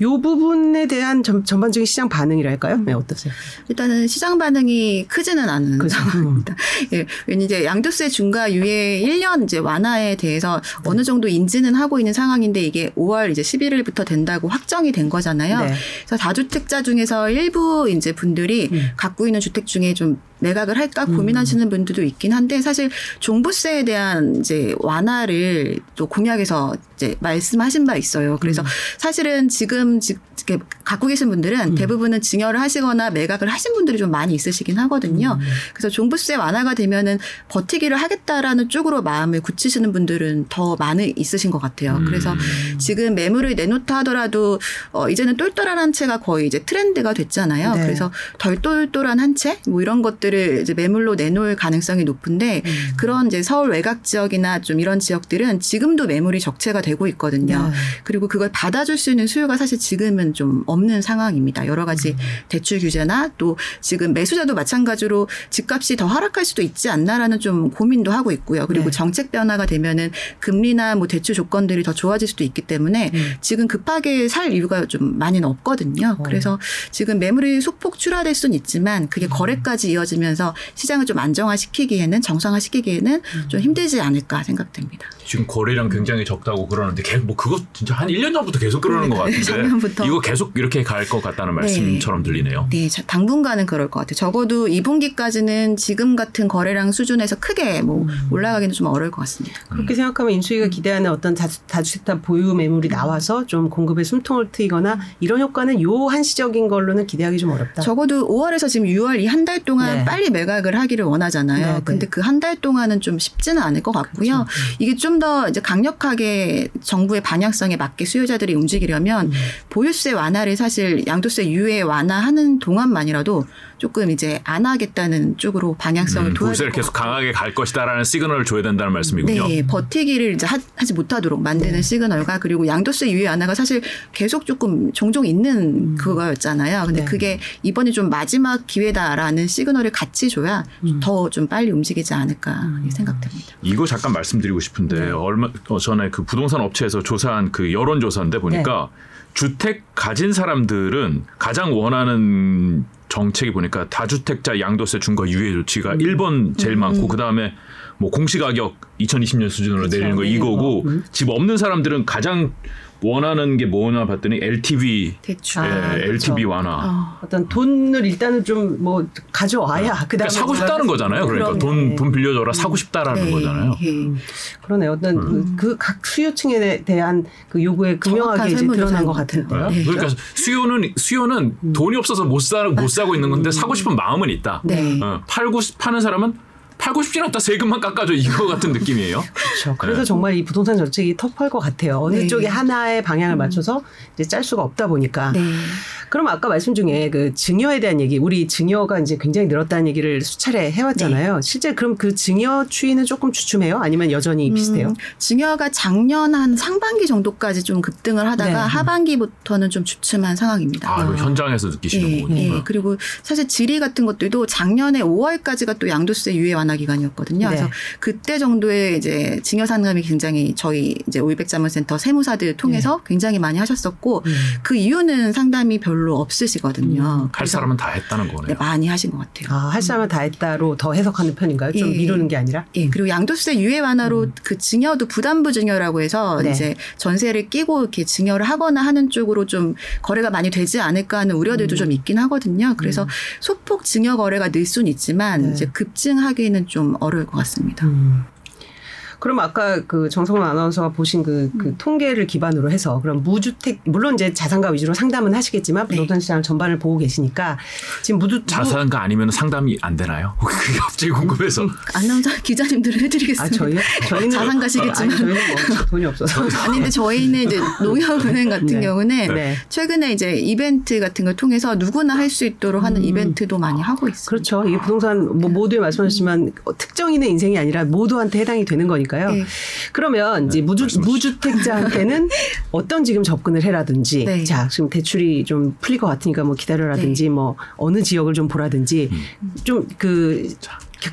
[SPEAKER 2] 요 부분에 대한 전, 전반적인 시장 반응이랄까요? 네, 어떠세요?
[SPEAKER 3] 일단은 시장 반응이 크지는 않은
[SPEAKER 2] 그죠.
[SPEAKER 3] 상황입니다. 예, 왜냐 이제 양도세 중과 유예 1년 이제 완화에 대해서 어느 정도 인지는 하고 있는 상황인데 이게 5월 이제 11일부터 된다고 확정이 된 거잖아요.
[SPEAKER 2] 네.
[SPEAKER 3] 그래서 다주택자 중에서 일부 이제 분들이
[SPEAKER 2] 음.
[SPEAKER 3] 갖고 있는 주택 중에 좀 매각을 할까 고민하시는 분들도 있긴 한데 사실 종부세에 대한 이제 완화를 또 공약에서 이제 말씀하신 바 있어요. 그래서
[SPEAKER 2] 음.
[SPEAKER 3] 사실은 지금 지- 이렇게 갖고 계신 분들은 대부분은 증여를 하시거나 매각을 하신 분들이 좀 많이 있으시긴 하거든요.
[SPEAKER 2] 음.
[SPEAKER 3] 그래서 종부세 완화가 되면은 버티기를 하겠다라는 쪽으로 마음을 굳히시는 분들은 더 많이 있으신 것 같아요.
[SPEAKER 1] 음.
[SPEAKER 3] 그래서 지금 매물을 내놓다 하더라도 어 이제는 똘똘한 한 채가 거의 이제 트렌드가 됐잖아요.
[SPEAKER 2] 네.
[SPEAKER 3] 그래서 덜 똘똘한 한 채 뭐 이런 것들을 이제 매물로 내놓을 가능성이 높은데
[SPEAKER 2] 음.
[SPEAKER 3] 그런 이제 서울 외곽 지역이나 좀 이런 지역들은 지금도 매물이 적체가 되고 있거든요.
[SPEAKER 2] 네.
[SPEAKER 3] 그리고 그걸 받아줄 수 있는 수요가 사실 지금은 좀 없는 상황입니다. 여러 가지
[SPEAKER 2] 음.
[SPEAKER 3] 대출 규제나 또 지금 매수자도 마찬가지로 집값이 더 하락할 수도 있지 않나라는 좀 고민도 하고 있고요. 그리고
[SPEAKER 2] 네.
[SPEAKER 3] 정책 변화가 되면은 금리나 뭐 대출 조건들이 더 좋아질 수도 있기 때문에
[SPEAKER 2] 음.
[SPEAKER 3] 지금 급하게 살 이유가 좀 많이는 없거든요.
[SPEAKER 2] 어.
[SPEAKER 3] 그래서 지금 매물이 소폭 출하될 수는 있지만
[SPEAKER 2] 음.
[SPEAKER 3] 그게 거래까지 이어지 면서 시장을 좀 안정화시키기에는 정상화시키기에는
[SPEAKER 2] 음.
[SPEAKER 3] 좀 힘들지 않을까 생각됩니다.
[SPEAKER 1] 지금 거래량 굉장히 적다고 그러는데 계- 뭐 그거 진짜 한 1년 전부터 계속 그러는 것 같은데
[SPEAKER 3] 작년부터.
[SPEAKER 1] 이거 계속 이렇게 갈 것 같다는 말씀처럼 들리네요.
[SPEAKER 3] 네, 자, 당분간은 그럴 것 같아요. 적어도 2분기까지는 지금 같은 거래량 수준에서 크게 뭐
[SPEAKER 2] 음.
[SPEAKER 3] 올라가기는 좀 어려울 것 같습니다.
[SPEAKER 2] 그렇게 생각하면 인수위가 기대하는 어떤 다주, 다주택자 보유 매물이 나와서 좀 공급에 숨통을 트이거나 이런 효과는 요 한시적인 걸로는 기대하기 좀 어렵다.
[SPEAKER 3] 적어도 5월에서 지금 6월 이 한 달 동안
[SPEAKER 2] 네.
[SPEAKER 3] 빨리 매각을 하기를 원하잖아요.
[SPEAKER 2] 네, 네.
[SPEAKER 3] 근데 그 한 달 동안은 좀 쉽지는 않을 것 같고요. 이게 좀더 이제 강력하게 정부의 방향성에 맞게 수요자들이 움직이려면 보유세 완화를 사실 양도세 유예 완화하는 동안만이라도 조금 이제 안 하겠다는 쪽으로 방향성을
[SPEAKER 1] 음,
[SPEAKER 3] 둬야 될것
[SPEAKER 1] 계속 강하게 갈 것이다라는 시그널을 줘야 된다는 말씀이군요.
[SPEAKER 3] 네, 버티기를 이제 하, 지 못하도록 만드는 시그널과 그리고 양도세 유예 완화가 사실 계속 조금 종종 있는 그거였잖아요. 근데
[SPEAKER 2] 네.
[SPEAKER 3] 그게 이번에 좀 마지막 기회다라는 시그널을 같이 줘야 더좀 빨리 움직이지 않을까 생각됩니다.
[SPEAKER 1] 이거 잠깐 말씀드리고 싶은데
[SPEAKER 2] 네.
[SPEAKER 1] 얼마 어, 전에 그 부동산 업체에서 조사한 그 여론 조사인데 보니까
[SPEAKER 2] 네.
[SPEAKER 1] 주택 가진 사람들은 가장 원하는 정책이 보니까 다주택자 양도세 중과 유예 조치가
[SPEAKER 2] 음.
[SPEAKER 1] 1번 제일 많고 그다음에 뭐 공시가격 2020년 수준으로
[SPEAKER 2] 그쵸,
[SPEAKER 1] 내리는 거 이거고
[SPEAKER 2] 거. 음.
[SPEAKER 1] 집 없는 사람들은 가장 원하는 게 뭐냐 봤더니 LTV
[SPEAKER 3] 대출.
[SPEAKER 1] 예,
[SPEAKER 2] 아, 그렇죠.
[SPEAKER 1] LTV 완화.
[SPEAKER 3] 어.
[SPEAKER 2] 어떤 돈을 일단은 좀 뭐 가져와야 그다음에
[SPEAKER 1] 그러니까 사고 싶다는 거잖아요. 그러니까
[SPEAKER 3] 그럼요.
[SPEAKER 1] 돈, 돈 빌려줘라 사고 싶다라는
[SPEAKER 3] 네,
[SPEAKER 1] 거잖아요.
[SPEAKER 3] 예.
[SPEAKER 2] 그러네 어떤 그각 수요층에 대한 그 요구에 극명하게 이제 드러난
[SPEAKER 3] 것것 같아요.
[SPEAKER 2] 같은데요.
[SPEAKER 1] 네. 그러니까 수요는 수요는 돈이 없어서 못 사 못 사고 있는 건데 사고 싶은 마음은 있다.
[SPEAKER 3] 네.
[SPEAKER 1] 어, 팔고 싶- 파는 사람은 팔고 싶진 않다 세금만 깎아줘 이거 같은 느낌이에요.
[SPEAKER 2] 그렇죠. 그래서
[SPEAKER 1] 네.
[SPEAKER 2] 정말 이 부동산 정책이 터프할 것 같아요. 어느
[SPEAKER 3] 네.
[SPEAKER 2] 쪽에 하나의 방향을 맞춰서 이제 짤 수가 없다 보니까.
[SPEAKER 3] 네.
[SPEAKER 2] 그럼 아까 말씀 중에 그 증여에 대한 얘기, 우리 증여가 이제 굉장히 늘었다는 얘기를 수차례 해왔잖아요. 실제 그럼 그 증여 추이는 조금 주춤해요? 아니면 여전히 비슷해요?
[SPEAKER 3] 음, 증여가 작년 한 상반기 정도까지 좀 급등을 하다가
[SPEAKER 2] 네.
[SPEAKER 3] 하반기부터는 좀 주춤한 상황입니다.
[SPEAKER 1] 아, 이거 현장에서 느끼시는
[SPEAKER 3] 예,
[SPEAKER 1] 거군요.
[SPEAKER 3] 예. 그리고 사실 지리 같은 것들도 작년에 5월까지가 또 양도세 유예 완화 기간이었거든요.
[SPEAKER 2] 네.
[SPEAKER 3] 그래서 그때 정도에 이제 증여 상담이 굉장히 저희 이제 오이백자문센터 세무사들 통해서 굉장히 많이 하셨었고
[SPEAKER 2] 음.
[SPEAKER 3] 그 이유는 상담이 별로 없으시거든요.
[SPEAKER 1] 할
[SPEAKER 3] 그래서
[SPEAKER 1] 사람은 다 했다는
[SPEAKER 3] 네,
[SPEAKER 1] 거네요.
[SPEAKER 3] 많이 하신 것 같아요.
[SPEAKER 2] 아, 할 사람은 다 했다로 더 해석하는 편인가요? 좀
[SPEAKER 3] 예.
[SPEAKER 2] 미루는 게 아니라?
[SPEAKER 3] 예, 그리고 양도세 유예 완화로 그 증여도 부담부 증여라고 해서
[SPEAKER 2] 음. 네.
[SPEAKER 3] 이제 전세를 끼고 이렇게 증여를 하거나 하는 쪽으로 좀 거래가 많이 되지 않을까 하는 우려들도
[SPEAKER 2] 음.
[SPEAKER 3] 좀 있긴 하거든요. 그래서 소폭 증여 거래가 늘 수는 있지만
[SPEAKER 2] 네.
[SPEAKER 3] 이제 급증하기는 좀 어려울 것 같습니다.
[SPEAKER 2] 음. 그럼 아까 그 정성원 아나운서가 보신 그, 그
[SPEAKER 3] 음.
[SPEAKER 2] 통계를 기반으로 해서 그럼 무주택 물론 이제 자산가 위주로 상담은 하시겠지만
[SPEAKER 3] 네.
[SPEAKER 2] 부동산 시장 전반을 보고 계시니까 지금 무주
[SPEAKER 1] 자산가 아니면 상담이 안 되나요? 그게 갑자기 궁금해서.
[SPEAKER 3] 아나운서 기자님들은
[SPEAKER 2] 아
[SPEAKER 3] 해드리겠습니다.
[SPEAKER 2] 저희요? 저희는
[SPEAKER 3] 자산 가시겠지만.
[SPEAKER 2] 아니, 저희는 뭐 돈이 없어서
[SPEAKER 3] 아니 근데 저희는 이제 농협은행 같은
[SPEAKER 2] 네.
[SPEAKER 3] 경우는
[SPEAKER 2] 네.
[SPEAKER 3] 최근에 이제 이벤트 같은 걸 통해서 누구나 할 수 있도록 하는
[SPEAKER 2] 음.
[SPEAKER 3] 이벤트도 많이 하고 있습니다.
[SPEAKER 2] 그렇죠. 이게 부동산 뭐 모두에 말씀하셨지만 어, 특정인의 인생이 아니라 모두한테 해당이 되는 거니까 요.
[SPEAKER 3] 네.
[SPEAKER 2] 그러면 이제 무주,
[SPEAKER 1] 말씀하시죠.
[SPEAKER 2] 무주택자한테는 어떤 지금 접근을 해라든지
[SPEAKER 3] 네.
[SPEAKER 2] 자 지금 대출이 좀 풀릴 것 같으니까 뭐 기다려라든지 뭐 어느 지역을 좀 보라든지 좀그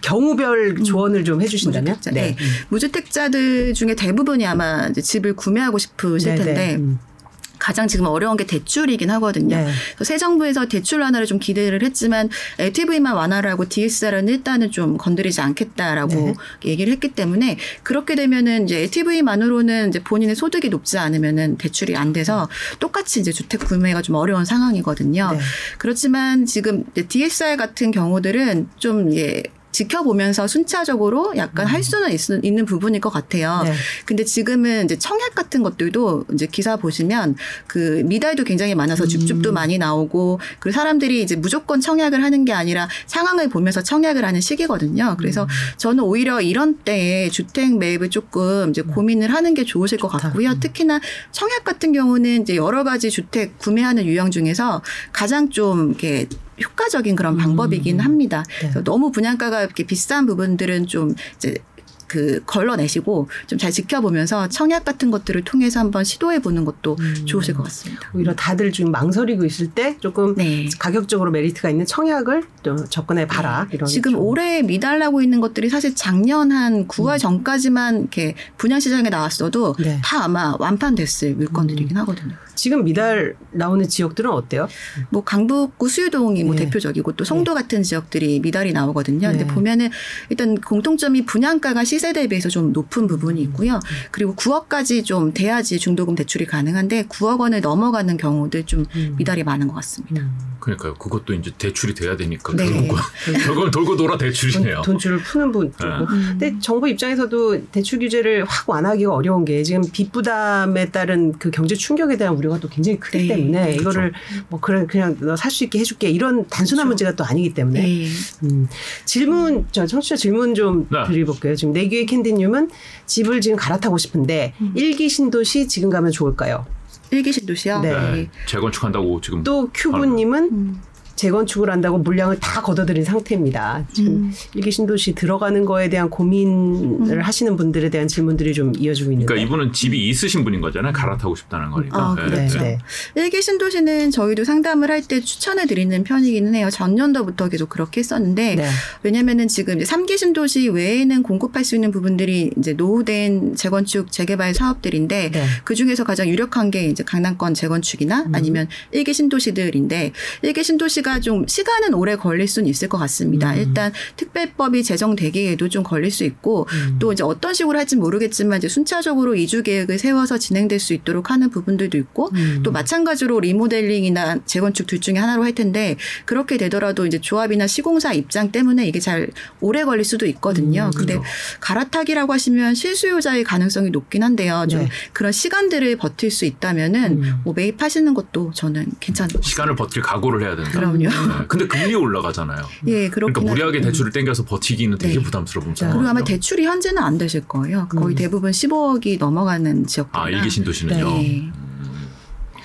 [SPEAKER 2] 경우별 조언을 좀 해주신다면
[SPEAKER 3] 무주택자. 네. 무주택자들 중에 대부분이 아마 이제 집을 구매하고 싶으실
[SPEAKER 2] 네,
[SPEAKER 3] 텐데
[SPEAKER 2] 네. 음.
[SPEAKER 3] 가장 지금 어려운 게 대출이긴 하거든요.
[SPEAKER 2] 네.
[SPEAKER 3] 그래서 새 정부에서 대출 완화를 좀 기대를 했지만 LTV만 완화를 하고 DSR은 일단은 좀 건드리지 않겠다라고
[SPEAKER 2] 네.
[SPEAKER 3] 얘기를 했기 때문에 그렇게 되면은 이제 LTV만으로는 이제 본인의 소득이 높지 않으면은 대출이 안 돼서 똑같이 이제 주택 구매가 좀 어려운 상황이거든요.
[SPEAKER 2] 네.
[SPEAKER 3] 그렇지만 지금 DSR 같은 경우들은 좀 예. 지켜보면서 순차적으로 약간 할 수는 있, 는 부분일 것 같아요.
[SPEAKER 2] 네.
[SPEAKER 3] 근데 지금은 이제 청약 같은 것들도 이제 기사 보시면 그 미달도 굉장히 많아서 줍줍도
[SPEAKER 2] 음.
[SPEAKER 3] 많이 나오고 그리고 사람들이 이제 무조건 청약을 하는 게 아니라 상황을 보면서 청약을 하는 시기거든요.
[SPEAKER 2] 음.
[SPEAKER 3] 그래서 저는 오히려 이런 때에 주택 매입을 조금 이제 고민을 하는 게 좋으실 것
[SPEAKER 2] 음. 좋다.
[SPEAKER 3] 같고요.
[SPEAKER 2] 음.
[SPEAKER 3] 특히나 청약 같은 경우는 이제 여러 가지 주택 구매하는 유형 중에서 가장 좀 이렇게 효과적인 그런 방법이긴 합니다.
[SPEAKER 2] 네.
[SPEAKER 3] 너무 분양가가 이렇게 비싼 부분들은 좀 이제 그 걸러내시고 좀 잘 지켜보면서 청약 같은 것들을 통해서 한번 시도해 보는 것도
[SPEAKER 2] 음.
[SPEAKER 3] 좋으실 것 같습니다.
[SPEAKER 2] 오히려 다들 지금 망설이고 있을 때 조금
[SPEAKER 3] 네.
[SPEAKER 2] 가격적으로 메리트가 있는 청약을 좀 접근해 봐라 이런
[SPEAKER 3] 지금
[SPEAKER 2] 좀.
[SPEAKER 3] 올해 미달나고 있는 것들이 사실 작년 한 9월
[SPEAKER 2] 음.
[SPEAKER 3] 전까지만 이렇게 분양 시장에 나왔어도
[SPEAKER 2] 네.
[SPEAKER 3] 다 아마 완판됐을 물건들이긴 하거든요.
[SPEAKER 2] 지금 미달 나오는 지역들은 어때요?
[SPEAKER 3] 뭐 강북구 수유동이 뭐
[SPEAKER 2] 네.
[SPEAKER 3] 대표적이고 또 송도 같은 지역들이 미달이 나오거든요. 근데
[SPEAKER 2] 네.
[SPEAKER 3] 보면은 일단 공통점이 분양가가 시세 대비해서 좀 높은 부분이
[SPEAKER 2] 음.
[SPEAKER 3] 있고요. 그리고 9억까지 좀 돼야지 중도금 대출이 가능한데 9억 원을 넘어가는 경우들 좀
[SPEAKER 2] 음.
[SPEAKER 3] 미달이 많은 것 같습니다.
[SPEAKER 1] 그러니까요. 그것도 이제 대출이 돼야 되니까
[SPEAKER 3] 네.
[SPEAKER 1] 결국은 결국은 돌고 돌아 대출이네요.
[SPEAKER 2] 돈, 돈줄을 푸는 분
[SPEAKER 1] 네.
[SPEAKER 2] 쪽고 근데 정부 입장에서도 대출 규제를 확 완화하기가 어려운 게 지금 빚 부담에 따른 그 경제 충격에 대한 우려가 또 굉장히 크기
[SPEAKER 3] 네.
[SPEAKER 2] 때문에 이거를 뭐 그래 그냥 너 살 수 있게 해줄게 이런 단순한
[SPEAKER 3] 그렇죠.
[SPEAKER 2] 문제가 또 아니기 때문에
[SPEAKER 3] 네.
[SPEAKER 2] 음. 질문, 저 청취자 질문 좀
[SPEAKER 1] 네.
[SPEAKER 2] 드려볼게요. 지금 내규의 캔디님은 집을 지금 갈아타고 싶은데
[SPEAKER 3] 음.
[SPEAKER 2] 일기 신도시 지금 가면 좋을까요?
[SPEAKER 3] 일기 신도시요?
[SPEAKER 2] 네.
[SPEAKER 1] 네. 재건축한다고 지금
[SPEAKER 2] 또 큐브님은
[SPEAKER 3] 음.
[SPEAKER 2] 재건축을 한다고 물량을 다 걷어들인 상태입니다. 지금
[SPEAKER 3] 음.
[SPEAKER 2] 일기 신도시 들어가는 거에 대한 고민을
[SPEAKER 3] 음.
[SPEAKER 2] 하시는 분들에 대한 질문들이 좀 이어지고 있는데.
[SPEAKER 1] 그러니까 이분은 집이 있으신 분인 거잖아요. 갈아타고 싶다는 거니까.
[SPEAKER 3] 아,
[SPEAKER 1] 네.
[SPEAKER 2] 네,
[SPEAKER 3] 그렇죠.
[SPEAKER 2] 네.
[SPEAKER 3] 일기 신도시는 저희도 상담을 할 때 추천해 드리는 편이기는 해요. 전년도부터 계속 그렇게 했었는데
[SPEAKER 2] 네.
[SPEAKER 3] 왜냐면은 지금 이제 3기 신도시 외에는 공급할 수 있는 부분들이 이제 노후된 재건축 재개발 사업들인데
[SPEAKER 2] 네.
[SPEAKER 3] 그 중에서 가장 유력한 게 이제 강남권 재건축이나
[SPEAKER 2] 음.
[SPEAKER 3] 아니면 일기 신도시들인데 일기 신도시가 조치가 좀 시간은 오래 걸릴 수는 있을 것 같습니다.
[SPEAKER 2] 음.
[SPEAKER 3] 일단 특별법이 제정되기에도 좀 걸릴 수 있고
[SPEAKER 2] 음.
[SPEAKER 3] 또 이제 어떤 식으로 할지 모르겠지만 이제 순차적으로 이주 계획을 세워서 진행될 수 있도록 하는 부분들도 있고
[SPEAKER 2] 음.
[SPEAKER 3] 또 마찬가지로 리모델링이나 재건축 둘 중에 하나로 할 텐데 그렇게 되더라도 이제 조합이나 시공사 입장 때문에 이게 잘 오래 걸릴 수도 있거든요.
[SPEAKER 2] 음,
[SPEAKER 3] 근데
[SPEAKER 1] 그렇죠.
[SPEAKER 3] 갈아타기라고 하시면 실수요자의 가능성이 높긴 한데요. 좀
[SPEAKER 2] 네.
[SPEAKER 3] 그런 시간들을 버틸 수 있다면은
[SPEAKER 2] 음.
[SPEAKER 3] 뭐 매입하시는 것도 저는 같습니다.
[SPEAKER 1] 시간을 버틸 각오를 해야 된다.
[SPEAKER 3] 그럼요.
[SPEAKER 1] 네. 근데 금리 올라가잖아요.
[SPEAKER 3] 예, 그렇긴
[SPEAKER 1] 그러니까 무리하게. 대출을 땡겨서 버티기는 되게
[SPEAKER 3] 네.
[SPEAKER 1] 부담스러운
[SPEAKER 2] 자,
[SPEAKER 1] 상황이죠.
[SPEAKER 3] 그리고 아마 대출이 현재는 안 되실 거예요. 거의
[SPEAKER 2] 음.
[SPEAKER 3] 대부분 15억이 넘어가는 지역들.
[SPEAKER 1] 아 일기 신도시는요.
[SPEAKER 3] 네.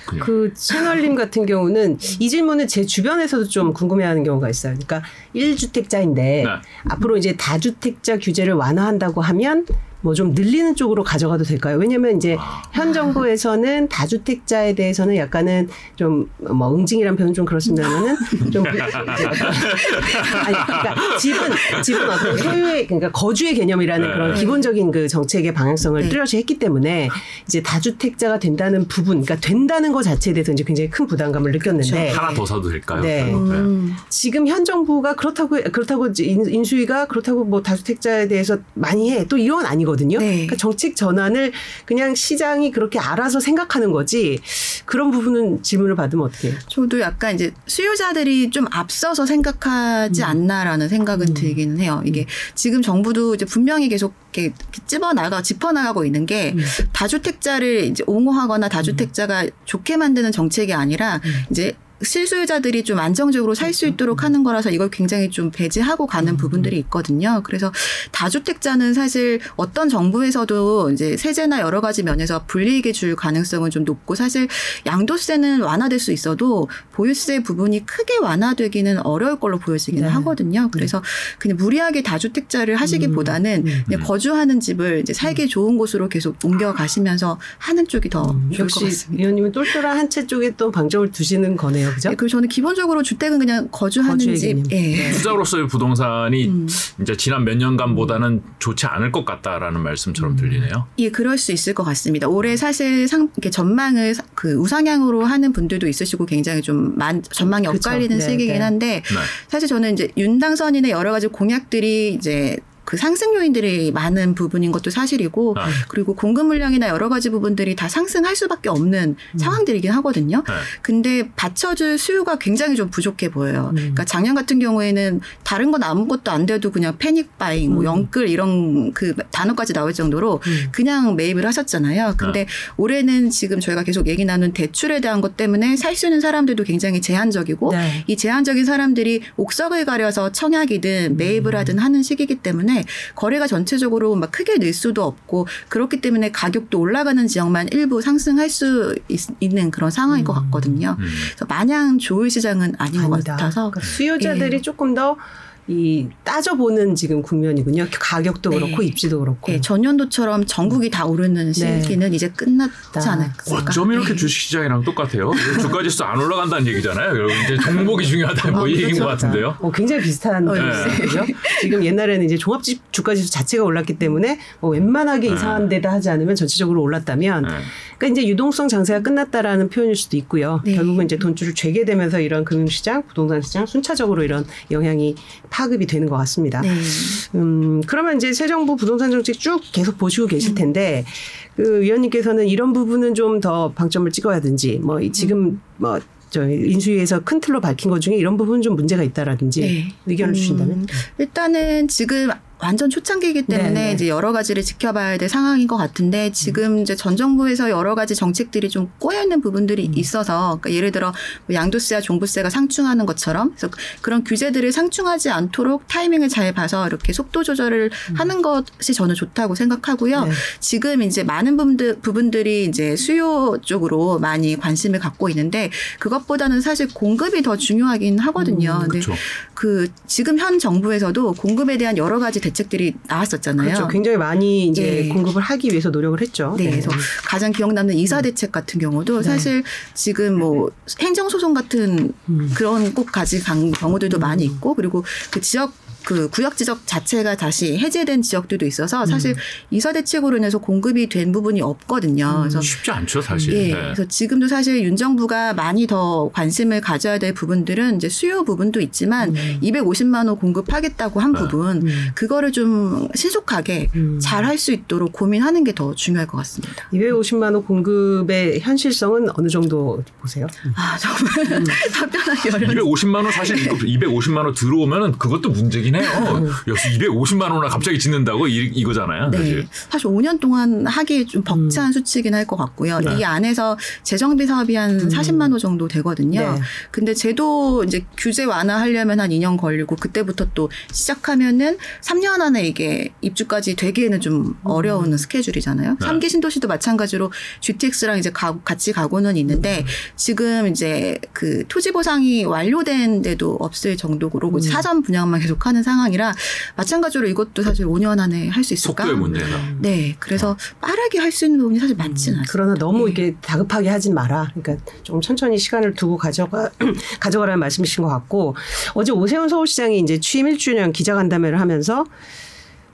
[SPEAKER 1] 그냥.
[SPEAKER 2] 그 채널님 같은 경우는 이 질문을 제 주변에서도 좀 궁금해하는 경우가 있어요. 그러니까 1주택자인데
[SPEAKER 1] 네.
[SPEAKER 2] 앞으로 이제 다주택자 규제를 완화한다고 하면 뭐 좀 늘리는 쪽으로 가져가도 될까요? 왜냐면 이제
[SPEAKER 1] 아.
[SPEAKER 2] 현 정부에서는 다주택자에 대해서는 약간은 좀 뭐 응징이란 표현 좀 그렇습니다만은 좀 그- 아니 그러니까 집은 집은 어떤 소유의 그러니까 거주의 개념이라는
[SPEAKER 1] 네.
[SPEAKER 2] 그런 기본적인 그 정책의 방향성을
[SPEAKER 3] 네.
[SPEAKER 2] 뚜렷이 했기 때문에 이제 다주택자가 된다는 부분, 그러니까 된다는 것 자체에 대해서 이제 굉장히 큰 부담감을 느꼈는데
[SPEAKER 1] 하나 더 사도 될까요?
[SPEAKER 2] 네.
[SPEAKER 1] 네.
[SPEAKER 3] 음.
[SPEAKER 2] 지금 현 정부가 그렇다고 그렇다고 인- 인수위가 그렇다고 뭐 다주택자에 대해서 많이 해 또 이런 건 아니 거든요.
[SPEAKER 3] 네.
[SPEAKER 2] 그러니까 정책 전환을 그냥 시장이 그렇게 알아서 생각하는 거지 그런 부분은 질문을 받으면 어떻게?
[SPEAKER 3] 저도 약간 이제 수요자들이 좀 앞서서 생각하지 않나라는 생각은 들기는 해요. 이게 지금 정부도 이제 분명히 계속 이렇게 찝어 나가 짚어 나가고 있는 게
[SPEAKER 2] 음.
[SPEAKER 3] 다주택자를 이제 옹호하거나 다주택자가 좋게 만드는 정책이 아니라 이제 실수요자들이 좀 안정적으로 살 수 있도록 하는 거라서 이걸 굉장히 좀 배제하고 가는 부분들이 있거든요. 그래서 다주택자는 사실 어떤 정부에서도 이제 세제나 여러 가지 면에서 불이익을 줄 가능성은 좀 높고 사실 양도세는 완화될 수 있어도 보유세 부분이 크게 완화되기는 어려울 걸로 보여지기는
[SPEAKER 2] 네.
[SPEAKER 3] 하거든요. 그래서 그냥 무리하게 다주택자를 하시기보다는
[SPEAKER 2] 음.
[SPEAKER 3] 그냥 거주하는 집을 이제 살기 좋은 곳으로 계속 옮겨 가시면서 하는 쪽이 더 좋을 것 같습니다.
[SPEAKER 2] 위원님은 똘똘한 한 채 쪽에 또 방점을 두시는 거네요, 그죠?
[SPEAKER 3] 예, 그리고 저는 기본적으로 주택은 그냥 거주하는
[SPEAKER 2] 거주의
[SPEAKER 3] 집. 예.
[SPEAKER 1] 투자로서의 부동산이
[SPEAKER 3] 음.
[SPEAKER 1] 이제 지난 몇 년간보다는 좋지 않을 것 같다라는 말씀처럼 들리네요.
[SPEAKER 3] 예, 그럴 수 있을 것 같습니다. 올해 사실 상, 이렇게 전망을 사- 그 우상향으로 하는 분들도 있으시고 굉장히 좀 만, 전망이. 엇갈리는
[SPEAKER 2] 네,
[SPEAKER 3] 시기이긴
[SPEAKER 2] 네.
[SPEAKER 3] 한데
[SPEAKER 1] 네.
[SPEAKER 3] 사실 저는 이제 윤당선인의 여러 가지 공약들이 이제 그 상승 요인들이 많은 부분인 것도 사실이고
[SPEAKER 1] 아.
[SPEAKER 3] 그리고 공급 물량이나 여러 가지 부분들이 다 상승할 수밖에 없는 상황들이긴 하거든요.
[SPEAKER 1] 네.
[SPEAKER 3] 근데 받쳐줄 수요가 굉장히 좀 부족해 보여요.
[SPEAKER 2] 음.
[SPEAKER 3] 그러니까 작년 같은 경우에는 다른 건 아무것도 안 돼도 그냥 패닉 바잉, 뭐
[SPEAKER 2] 음.
[SPEAKER 3] 영끌 이런 그 단어까지 나올 정도로
[SPEAKER 2] 음.
[SPEAKER 3] 그냥 매입을 하셨잖아요. 근데 올해는 지금 저희가 계속 얘기 나눈 대출에 대한 것 때문에 살 수 있는 사람들도 굉장히 제한적이고
[SPEAKER 2] 네.
[SPEAKER 3] 이 제한적인 사람들이 옥석을 가려서 청약이든 매입을
[SPEAKER 2] 음.
[SPEAKER 3] 하든 하는 시기이기 때문에 거래가 전체적으로 막 크게 늘 수도 없고 그렇기 때문에 가격도 올라가는 지역만 일부 상승할 수 있, 는 그런 상황인 것 같거든요.
[SPEAKER 1] 음.
[SPEAKER 3] 그래서 마냥 좋을 시장은 아닌 것
[SPEAKER 2] 아니다.
[SPEAKER 3] 같아서
[SPEAKER 2] 그러니까 수요자들이 조금 더 이 따져보는 지금 국면이군요. 가격도
[SPEAKER 3] 네.
[SPEAKER 2] 그렇고 입지도 그렇고.
[SPEAKER 3] 예, 전년도처럼 전국이 다 오르는
[SPEAKER 2] 네.
[SPEAKER 3] 시기는 이제 끝났지
[SPEAKER 2] 다.
[SPEAKER 3] 않을까.
[SPEAKER 1] 어쩜 이렇게 주식시장이랑 똑같아요? 주가지수 안 올라간다는 얘기잖아요. 여러분 이제 종목이 중요하다 뭐
[SPEAKER 3] 아,
[SPEAKER 1] 이 얘기인
[SPEAKER 3] 그렇죠.
[SPEAKER 1] 것 같은데요.
[SPEAKER 2] 어, 굉장히 비슷한
[SPEAKER 3] 어,
[SPEAKER 1] 네.
[SPEAKER 2] 거죠. 지금 옛날에는 이제 종합 주가지수 자체가 올랐기 때문에 뭐 웬만하게
[SPEAKER 1] 네.
[SPEAKER 2] 이상한 데다 하지 않으면 전체적으로 올랐다면,
[SPEAKER 1] 네.
[SPEAKER 2] 그러니까 이제 유동성 장세가 끝났다라는 표현일 수도 있고요.
[SPEAKER 3] 네.
[SPEAKER 2] 결국은 이제 돈줄을 죄게 되면서 이런 금융시장, 부동산 시장 순차적으로 이런 영향이 파급이 되는 것 같습니다.
[SPEAKER 3] 네.
[SPEAKER 2] 음, 그러면 이제 새 정부 부동산 정책 쭉 계속 보시고
[SPEAKER 3] 음.
[SPEAKER 2] 계실 텐데, 그 위원님께서는 이런 부분은 좀 더 방점을 찍어야든지, 뭐, 이 지금 뭐, 저 인수위에서 큰 틀로 밝힌 것 중에 이런 부분은 좀 문제가 있다라든지
[SPEAKER 3] 네.
[SPEAKER 2] 의견을
[SPEAKER 3] 음,
[SPEAKER 2] 주신다면?
[SPEAKER 3] 일단은 지금 완전 초창기이기 때문에
[SPEAKER 2] 네, 네.
[SPEAKER 3] 이제 여러 가지를 지켜봐야 될 상황인 것 같은데 지금 이제 전 정부에서 여러 가지 정책들이 좀 꼬여 있는 부분들이
[SPEAKER 2] 음.
[SPEAKER 3] 있어서 그러니까 예를 들어 뭐 양도세와 종부세가 상충하는 것처럼 그래서 그런 규제들을 상충하지 않도록 타이밍을 잘 봐서 이렇게 속도 조절을 하는 것이 저는 좋다고 생각하고요.
[SPEAKER 2] 음. 네.
[SPEAKER 3] 지금 이제 많은 부분들, 부분들이 이제 수요 쪽으로 많이 관심을 갖고 있는데 그것보다는 사실 공급이 더 중요하긴 하거든요. 근데
[SPEAKER 1] 그렇죠.
[SPEAKER 3] 그 지금 현 정부에서도 공급에 대한 여러 가지 대책들이 나왔었잖아요.
[SPEAKER 2] 그렇죠. 굉장히 많이 이제
[SPEAKER 3] 예.
[SPEAKER 2] 공급을 하기 위해서 노력을 했죠.
[SPEAKER 3] 네, 그래서 가장 기억 남는 이사 대책 같은 경우도
[SPEAKER 2] 네.
[SPEAKER 3] 사실 지금 뭐 행정 소송 같은
[SPEAKER 2] 음.
[SPEAKER 3] 그런 꼭 가지 간 경우들도 많이 있고 그리고 그 지역 그 구역 지적 자체가 다시 해제된 지역들도 있어서 사실 이사 대책으로 인해서 공급이 된 부분이 없거든요. 그래서
[SPEAKER 1] 쉽지 않죠 사실.
[SPEAKER 3] 예.
[SPEAKER 1] 네.
[SPEAKER 3] 그래서 지금도 사실 윤 정부가 많이 더 관심을 가져야 될 부분들은 이제 수요 부분도 있지만 250만 호 공급하겠다고 한
[SPEAKER 1] 네.
[SPEAKER 3] 부분 그거를 좀 신속하게 잘 할 수 있도록 고민하는 게 더 중요할 것 같습니다.
[SPEAKER 2] 250만 원 공급의 현실성은 어느 정도 보세요?
[SPEAKER 3] 아 정말 답변하기 어려운.
[SPEAKER 1] 250만 원 사실 이거 250만 원 들어오면은 그것도 문제 긴 해요. 역시 250만 원을 갑자기 짓는다고 이, 이거잖아요.
[SPEAKER 3] 네.
[SPEAKER 1] 사실.
[SPEAKER 3] 사실 5년 동안 하기 좀 벅찬 수치긴 할 것 같고요.
[SPEAKER 1] 네.
[SPEAKER 3] 이 안에서 재정비 사업이 한 40만 호 정도 되거든요.
[SPEAKER 2] 네.
[SPEAKER 3] 근데 제도 이제 규제 완화하려면 한 2년 걸리고 그때부터 또 시작하면은 3년 안에 이게 입주까지 되기에는 좀 어려운 스케줄이잖아요.
[SPEAKER 1] 네.
[SPEAKER 3] 삼 3기 신도시도 마찬가지로 GTX랑 이제 가, 같이 가고는 있는데 지금 이제 그 토지 보상이 완료된 데도 없을 정도로
[SPEAKER 2] 음.
[SPEAKER 3] 사전 분양만 계속하는 상황이라 마찬가지로 이것도 사실 5년 안에 할 수 있을까?
[SPEAKER 1] 속도의 문제다.
[SPEAKER 3] 네, 그래서 빠르게 할 수 있는 부분이 사실 많지는 않습니다.
[SPEAKER 2] 그러나 너무
[SPEAKER 3] 네.
[SPEAKER 2] 이렇게 다급하게 하진 마라. 그러니까 조금 천천히 시간을 두고 가져가 가져가라는 말씀이신 것 같고 어제 오세훈 서울시장이 이제 취임 1주년 기자간담회를 하면서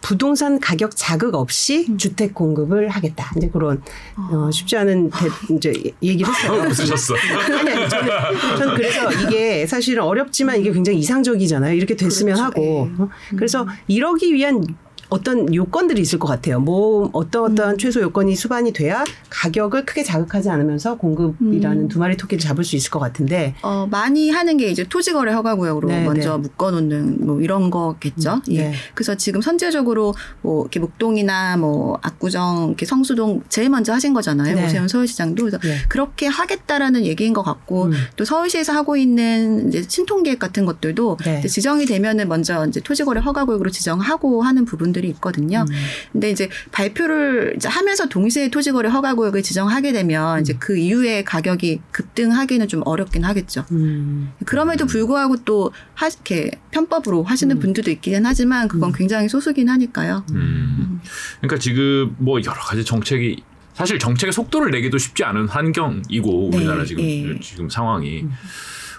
[SPEAKER 2] 부동산 가격 자극 없이
[SPEAKER 3] 음.
[SPEAKER 2] 주택 공급을 하겠다. 이제 그런 어, 쉽지 않은 대, 이제 얘기를 했어요.
[SPEAKER 1] 웃으셨어.
[SPEAKER 2] 아니 아니 저는, 저는 그래서 이게 사실은 어렵지만 이게 굉장히 이상적이잖아요. 이렇게 됐으면
[SPEAKER 3] 그렇죠.
[SPEAKER 2] 하고
[SPEAKER 3] 예.
[SPEAKER 2] 어? 그래서 이러기 위한 어떤 요건들이 있을 것 같아요. 뭐 어떤 어떤 최소 요건이 수반이 돼야 가격을 크게 자극하지 않으면서 공급이라는
[SPEAKER 3] 음.
[SPEAKER 2] 두 마리 토끼를 잡을 수 있을 것 같은데
[SPEAKER 3] 어, 많이 하는 게 이제 토지거래 허가구역으로
[SPEAKER 2] 네,
[SPEAKER 3] 먼저
[SPEAKER 2] 네.
[SPEAKER 3] 묶어놓는 뭐 이런 거겠죠.
[SPEAKER 2] 음,
[SPEAKER 3] 예.
[SPEAKER 2] 네.
[SPEAKER 3] 그래서 지금 선제적으로 뭐 이렇게 목동이나 뭐 압구정, 이렇게 성수동 제일 먼저 하신 거잖아요.
[SPEAKER 2] 네.
[SPEAKER 3] 오세훈 서울시장도 그래서
[SPEAKER 2] 네.
[SPEAKER 3] 그렇게 하겠다라는 얘기인 것 같고
[SPEAKER 2] 음.
[SPEAKER 3] 또 서울시에서 하고 있는 이제 신통 계획 같은 것들도
[SPEAKER 2] 네.
[SPEAKER 3] 이제 지정이 되면은 먼저 이제 토지거래 허가구역으로 지정하고 하는 부분 들이 있거든요.
[SPEAKER 2] 음.
[SPEAKER 3] 근데 이제 발표를 이제 하면서 동시에 토지거래 허가구역을 지정하게 되면 이제 그 이후에 가격이 급등하기는 좀 어렵긴 하겠죠.
[SPEAKER 2] 음.
[SPEAKER 3] 그럼에도 불구하고 또 하, 이렇게 편법으로 하시는
[SPEAKER 2] 음.
[SPEAKER 3] 분들도 있기는 하지만 그건 굉장히 소수긴 하니까요.
[SPEAKER 1] 음. 그러니까 지금 뭐 여러 가지 정책이 사실 정책의 속도를 내기도 쉽지 않은 환경이고
[SPEAKER 3] 네,
[SPEAKER 1] 우리나라 지금
[SPEAKER 3] 예.
[SPEAKER 1] 지금 상황이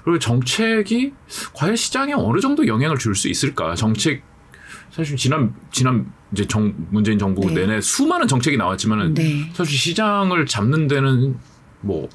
[SPEAKER 1] 그리고 정책이 과연 시장에 어느 정도 영향을 줄 수 있을까? 정책 사실 지난 지난 이제 정 문재인 정부
[SPEAKER 3] 네.
[SPEAKER 1] 내내 수많은 정책이 나왔지만은
[SPEAKER 3] 네.
[SPEAKER 1] 사실 시장을 잡는 데는 뭐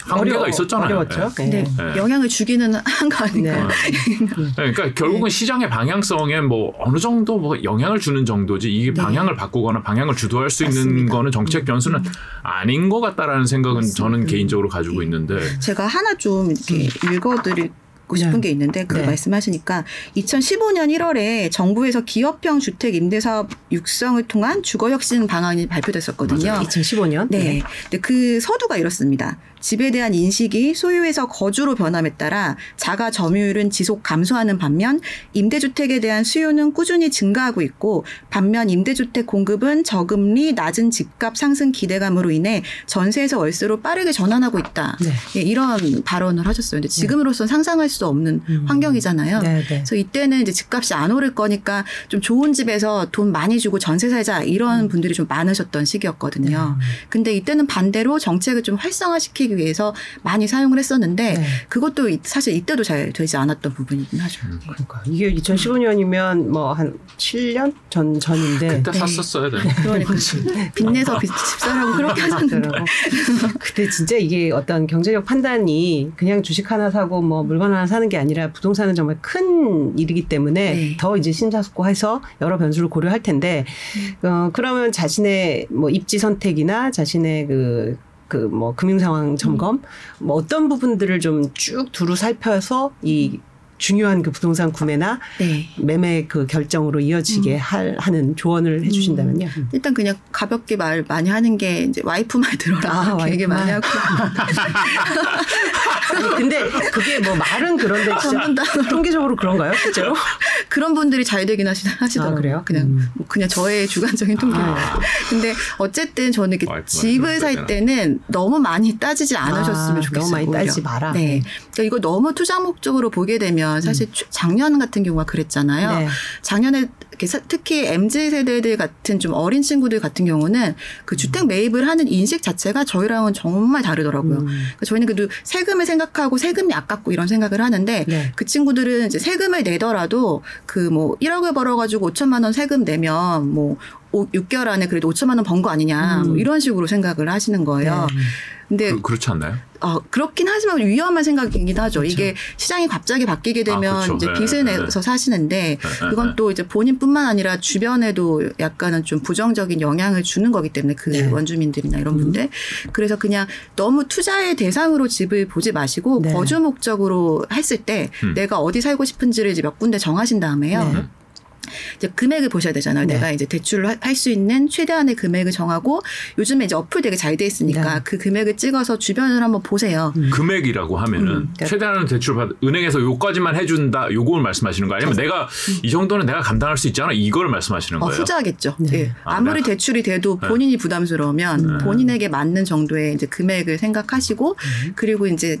[SPEAKER 1] 한계가
[SPEAKER 2] 어려워-
[SPEAKER 1] 있었잖아요.
[SPEAKER 2] 어려웠죠.
[SPEAKER 3] 근데
[SPEAKER 2] 네.
[SPEAKER 1] 네.
[SPEAKER 3] 영향을 주기는 한 거 아닌가.
[SPEAKER 2] 네.
[SPEAKER 1] 네, 그러니까 결국은 시장의 방향성에 뭐 어느 정도 뭐 영향을 주는 정도지 이게
[SPEAKER 3] 네.
[SPEAKER 1] 방향을 바꾸거나 방향을 주도할 수 있는
[SPEAKER 3] 맞습니다.
[SPEAKER 1] 거는 정책 변수는 아닌 것 같다라는 생각은 저는 개인적으로 가지고 있는데
[SPEAKER 3] 제가 하나 좀 이렇게 읽어드 리고 싶은
[SPEAKER 2] 네.
[SPEAKER 3] 게 있는데 그
[SPEAKER 2] 네.
[SPEAKER 3] 말씀하시니까 2015년 1월에 정부에서 기업형 주택 임대 사업 육성을 통한 주거 혁신 방안이 발표됐었거든요.
[SPEAKER 1] 맞아요.
[SPEAKER 2] 2015년
[SPEAKER 3] 네. 근데 그 서두가 이렇습니다. 집에 대한 인식이 소유에서 거주로 변함에 따라 자가 점유율은 지속 감소하는 반면 임대주택에 대한 수요는 꾸준히 증가하고 있고 반면 임대주택 공급은 저금리 낮은 집값 상승 기대감으로 인해 전세에서 월세로 빠르게 전환하고 있다.
[SPEAKER 2] 네.
[SPEAKER 3] 예, 이런 발언을 하셨어요. 근데 지금으로선 상상할 수 없는
[SPEAKER 2] 음.
[SPEAKER 3] 환경이잖아요.
[SPEAKER 2] 네, 네.
[SPEAKER 3] 그래서 이때는 이제 집값이 안 오를 거니까 좀 좋은 집에서 돈 많이 주고 전세 살자 이런
[SPEAKER 2] 음.
[SPEAKER 3] 분들이 좀 많으셨던 시기였거든요.
[SPEAKER 2] 네.
[SPEAKER 3] 근데 이때는 반대로 정책을 좀 활성화시키 기 위해서 많이 사용을 했었는데
[SPEAKER 2] 네.
[SPEAKER 3] 그것도 이- 사실 이때도 잘 되지 않았던 부분이긴 하죠.
[SPEAKER 2] 그러니까 이게 2015년이면 뭐 한 7년 전 전인데
[SPEAKER 1] 그때
[SPEAKER 3] 네.
[SPEAKER 1] 샀었어야 돼.
[SPEAKER 3] 그러니까 빚내서 빚- 집사라고 그렇게 하셨는데
[SPEAKER 2] 그때 진짜 이게 어떤 경제적 판단이 그냥 주식 하나 사고 뭐 물건 하나 사는 게 아니라 부동산은 정말 큰 일이기 때문에
[SPEAKER 3] 네.
[SPEAKER 2] 더 이제 심사숙고해서 여러 변수를 고려할 텐데 어 그러면 자신의 뭐 입지 선택이나 자신의 그 그 뭐 금융 상황 점검 뭐 어떤 부분들을 좀 쭉 두루 살펴서 이 중요한 그 부동산 구매나
[SPEAKER 3] 네.
[SPEAKER 2] 매매 그 결정으로 이어지게 할, 하는 조언을 해주신다면요.
[SPEAKER 3] 일단 그냥 가볍게 말 많이 하는 게 이제 와이프 말 들어라.
[SPEAKER 2] 아,
[SPEAKER 3] 이렇게 얘기 많이
[SPEAKER 2] 와이프
[SPEAKER 3] 하고
[SPEAKER 2] 아니, 근데 그게 뭐 말은 그런데 진짜. 통계적으로 그런가요? 실제로?
[SPEAKER 3] 그런 분들이 잘 되긴 하시, 하시더라고요.
[SPEAKER 2] 아, 그래요?
[SPEAKER 3] 그냥
[SPEAKER 2] 음.
[SPEAKER 3] 뭐 그냥 저의 주관적인 통계.
[SPEAKER 2] 아.
[SPEAKER 3] 근데 어쨌든 저는 이렇게
[SPEAKER 1] 와이프
[SPEAKER 3] 집을 살 때는 너무 많이 따지지 않으셨으면
[SPEAKER 2] 아,
[SPEAKER 3] 좋겠어요.
[SPEAKER 2] 너무 많이
[SPEAKER 3] 오히려.
[SPEAKER 2] 따지지 마라.
[SPEAKER 3] 네.
[SPEAKER 2] 네.
[SPEAKER 3] 그러니까 이거 너무 투자 목적으로 보게 되면 사실 추- 작년 같은 경우가 그랬잖아요.
[SPEAKER 2] 네.
[SPEAKER 3] 작년에 특히 mz 세대들 같은 좀 어린 친구들 같은 경우는 그 주택 매입을 하는 인식 자체가 저희랑은 정말 다르더라고요.
[SPEAKER 2] 음.
[SPEAKER 3] 그러니까 저희는 그래도 세금을 생각하고 세금이 아깝고 이런 생각을 하는데
[SPEAKER 2] 네.
[SPEAKER 3] 그 친구들은 이제 세금을 내더라도 그 뭐 1억을 벌어가지고 5천만 원 세금 내면 뭐 6개월 안에 그래도 5천만 원 번 거 아니냐 뭐
[SPEAKER 2] 음.
[SPEAKER 3] 이런 식으로 생각을 하시는 거예요.
[SPEAKER 2] 네.
[SPEAKER 3] 근데
[SPEAKER 1] 그, 그렇지 않나요?
[SPEAKER 3] 어, 그렇긴 하지만 위험한 생각이긴 하죠.
[SPEAKER 2] 그렇죠.
[SPEAKER 3] 이게 시장이 갑자기 바뀌게 되면
[SPEAKER 1] 아, 그렇죠.
[SPEAKER 3] 이제
[SPEAKER 1] 네,
[SPEAKER 3] 빚을
[SPEAKER 1] 네,
[SPEAKER 3] 내서 사시는데
[SPEAKER 1] 네, 네,
[SPEAKER 3] 그건
[SPEAKER 1] 네.
[SPEAKER 3] 또 이제 본인뿐만 아니라 주변에도 약간은 좀 부정적인 영향을 주는 거기 때문에 그
[SPEAKER 2] 네.
[SPEAKER 3] 원주민들이나 이런
[SPEAKER 2] 음.
[SPEAKER 3] 분들 그래서 그냥 너무 투자의 대상으로 집을 보지 마시고
[SPEAKER 2] 네.
[SPEAKER 3] 거주 목적으로 했을 때
[SPEAKER 1] 음.
[SPEAKER 3] 내가 어디 살고 싶은지를 이제 몇 군데 정하신 다음에요.
[SPEAKER 2] 네.
[SPEAKER 3] 이제 금액을 보셔야 되잖아요.
[SPEAKER 2] 네.
[SPEAKER 3] 내가 이제 대출을 할 수 있는 최대한의 금액을 정하고 요즘에 이제 어플 되게 잘 돼 있으니까
[SPEAKER 2] 네.
[SPEAKER 3] 그 금액을 찍어서 주변을 한번 보세요.
[SPEAKER 2] 음.
[SPEAKER 1] 금액이라고 하면은
[SPEAKER 2] 음.
[SPEAKER 1] 최대한 대출 받 은행에서 요까지만 해준다 요걸 말씀하시는 거 아니면 내가 이 정도는 내가 감당할 수 있잖아 이걸 말씀하시는
[SPEAKER 3] 어,
[SPEAKER 1] 거예요.
[SPEAKER 3] 후자겠죠.
[SPEAKER 2] 네.
[SPEAKER 3] 예.
[SPEAKER 1] 아, 내가-
[SPEAKER 3] 대출이 돼도 본인이 부담스러우면 본인에게 맞는 정도의 이제 금액을 생각하시고 그리고 이제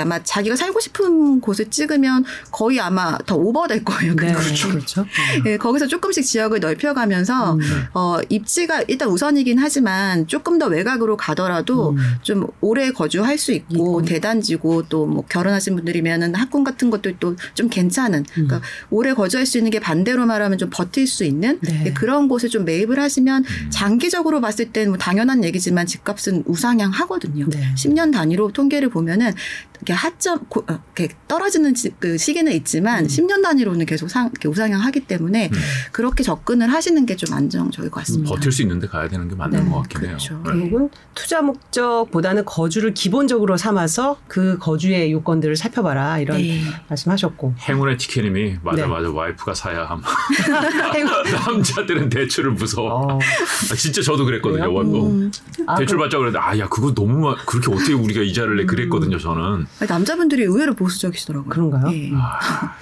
[SPEAKER 3] 아마 자기가 살고 싶은 곳을 찍으면 거의 아마 더 오버될 거예요.
[SPEAKER 2] 네.
[SPEAKER 3] 그거.
[SPEAKER 2] 그렇죠.
[SPEAKER 3] 예, 거기서 조금씩 지역을 넓혀가면서
[SPEAKER 2] 음.
[SPEAKER 3] 어, 입지가 일단 우선이긴 하지만 조금 더 외곽으로 가더라도
[SPEAKER 2] 음.
[SPEAKER 3] 좀 오래 거주할 수 있고
[SPEAKER 2] 있고.
[SPEAKER 3] 대단지고 또 뭐 결혼하신 분들이면은 학군 같은 것들도 좀 괜찮은 그러니까 오래 거주할 수 있는 게 반대로 말하면 좀 버틸 수 있는
[SPEAKER 2] 네.
[SPEAKER 3] 예, 그런 곳에 좀 매입을 하시면 장기적으로 봤을 때는 뭐 당연한 얘기지만 집값은 우상향하거든요.
[SPEAKER 2] 네.
[SPEAKER 3] 10년 단위로 통계를 보면은 이렇게 하점 고- 어, 이렇게 떨어지는 지- 그 시기는 있지만 10년 단위로는 계속 상, 이렇게 우상향하기 때문에
[SPEAKER 1] 음.
[SPEAKER 3] 그렇게 접근을 하시는 게 좀 안정적일 것 같습니다.
[SPEAKER 1] 버틸 수 있는데 가야 되는 게 맞는
[SPEAKER 2] 네.
[SPEAKER 1] 것 같긴 해요.
[SPEAKER 3] 그렇죠.
[SPEAKER 1] 네.
[SPEAKER 2] 결국은 투자 목적보다는 거주를 기본적으로 삼아서 그 거주의 요건들을 살펴봐라 이런
[SPEAKER 3] 네.
[SPEAKER 2] 말씀하셨고
[SPEAKER 1] 행운의 티켓님이 맞아
[SPEAKER 2] 네.
[SPEAKER 1] 맞아 와이프가 사야 함. 남자들은 대출을 무서워.
[SPEAKER 2] 어,
[SPEAKER 1] 아, 진짜 저도 그랬거든요. 어,
[SPEAKER 3] 음.
[SPEAKER 2] 아,
[SPEAKER 1] 대출
[SPEAKER 2] 그-
[SPEAKER 1] 받자 그랬는데 아야 그거 너무 마- 그렇게 어떻게 우리가 이자를 내 그랬거든요. 저는.
[SPEAKER 3] 아니, 남자분들이 의외로 보수적이시더라고요.
[SPEAKER 2] 그런가요?
[SPEAKER 3] 예.
[SPEAKER 1] 아,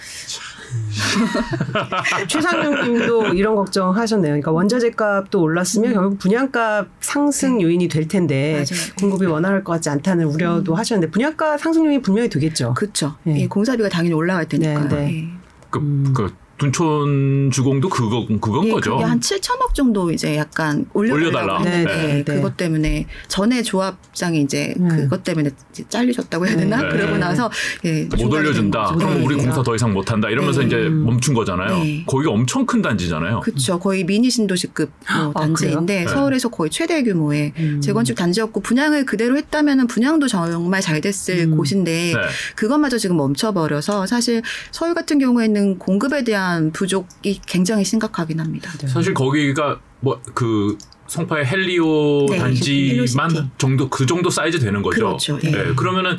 [SPEAKER 2] 최상용님도 이런 걱정 하셨네요. 그러니까 원자재 값도 올랐으면 결국 분양가 상승 요인이 될 텐데
[SPEAKER 3] 음. 네. 맞아요.
[SPEAKER 2] 공급이 원활할 것 같지 않다는 우려도 하셨는데 분양가 상승 요인이 분명히 되겠죠.
[SPEAKER 3] 그렇죠.
[SPEAKER 2] 네.
[SPEAKER 3] 예, 공사비가 당연히 올라갈 테니까.
[SPEAKER 2] 네, 네.
[SPEAKER 3] 예.
[SPEAKER 1] 그,
[SPEAKER 2] 음.
[SPEAKER 1] 그 둔촌 주공도 그거 그건
[SPEAKER 3] 예,
[SPEAKER 1] 거죠.
[SPEAKER 3] 그게 한 7천억 정도 이제 약간 올려달라.
[SPEAKER 2] 네, 네, 네.
[SPEAKER 3] 그것 때문에 전에 조합장이 이제
[SPEAKER 2] 음.
[SPEAKER 3] 그것 때문에 이제 잘리셨다고 해야 되나?
[SPEAKER 1] 네.
[SPEAKER 3] 그러고 나서 예,
[SPEAKER 1] 못
[SPEAKER 3] 중단이
[SPEAKER 1] 올려준다. 그럼
[SPEAKER 3] 네.
[SPEAKER 1] 우리 공사 더 이상 못한다. 이러면서
[SPEAKER 3] 네.
[SPEAKER 1] 이제 멈춘 거잖아요.
[SPEAKER 3] 네.
[SPEAKER 1] 거기가 엄청 큰 단지잖아요.
[SPEAKER 3] 그렇죠. 거의 미니 신도시급 뭐
[SPEAKER 2] 아,
[SPEAKER 3] 단지인데? 서울에서 거의 최대 규모의
[SPEAKER 2] 음.
[SPEAKER 3] 재건축 단지였고 분양을 그대로 했다면은 분양도 정말 잘 됐을
[SPEAKER 2] 음.
[SPEAKER 3] 곳인데
[SPEAKER 1] 네.
[SPEAKER 3] 그것마저 지금 멈춰버려서 사실 서울 같은 경우에는 공급에 대한 부족이 굉장히 심각하긴 합니다.
[SPEAKER 2] 네.
[SPEAKER 1] 사실 거기가 뭐 그 송파의 헬리오
[SPEAKER 3] 네,
[SPEAKER 1] 단지만
[SPEAKER 3] 헬리오시티.
[SPEAKER 1] 정도 그 정도 사이즈 되는 거죠.
[SPEAKER 3] 그렇죠. 예.
[SPEAKER 1] 네, 그러면은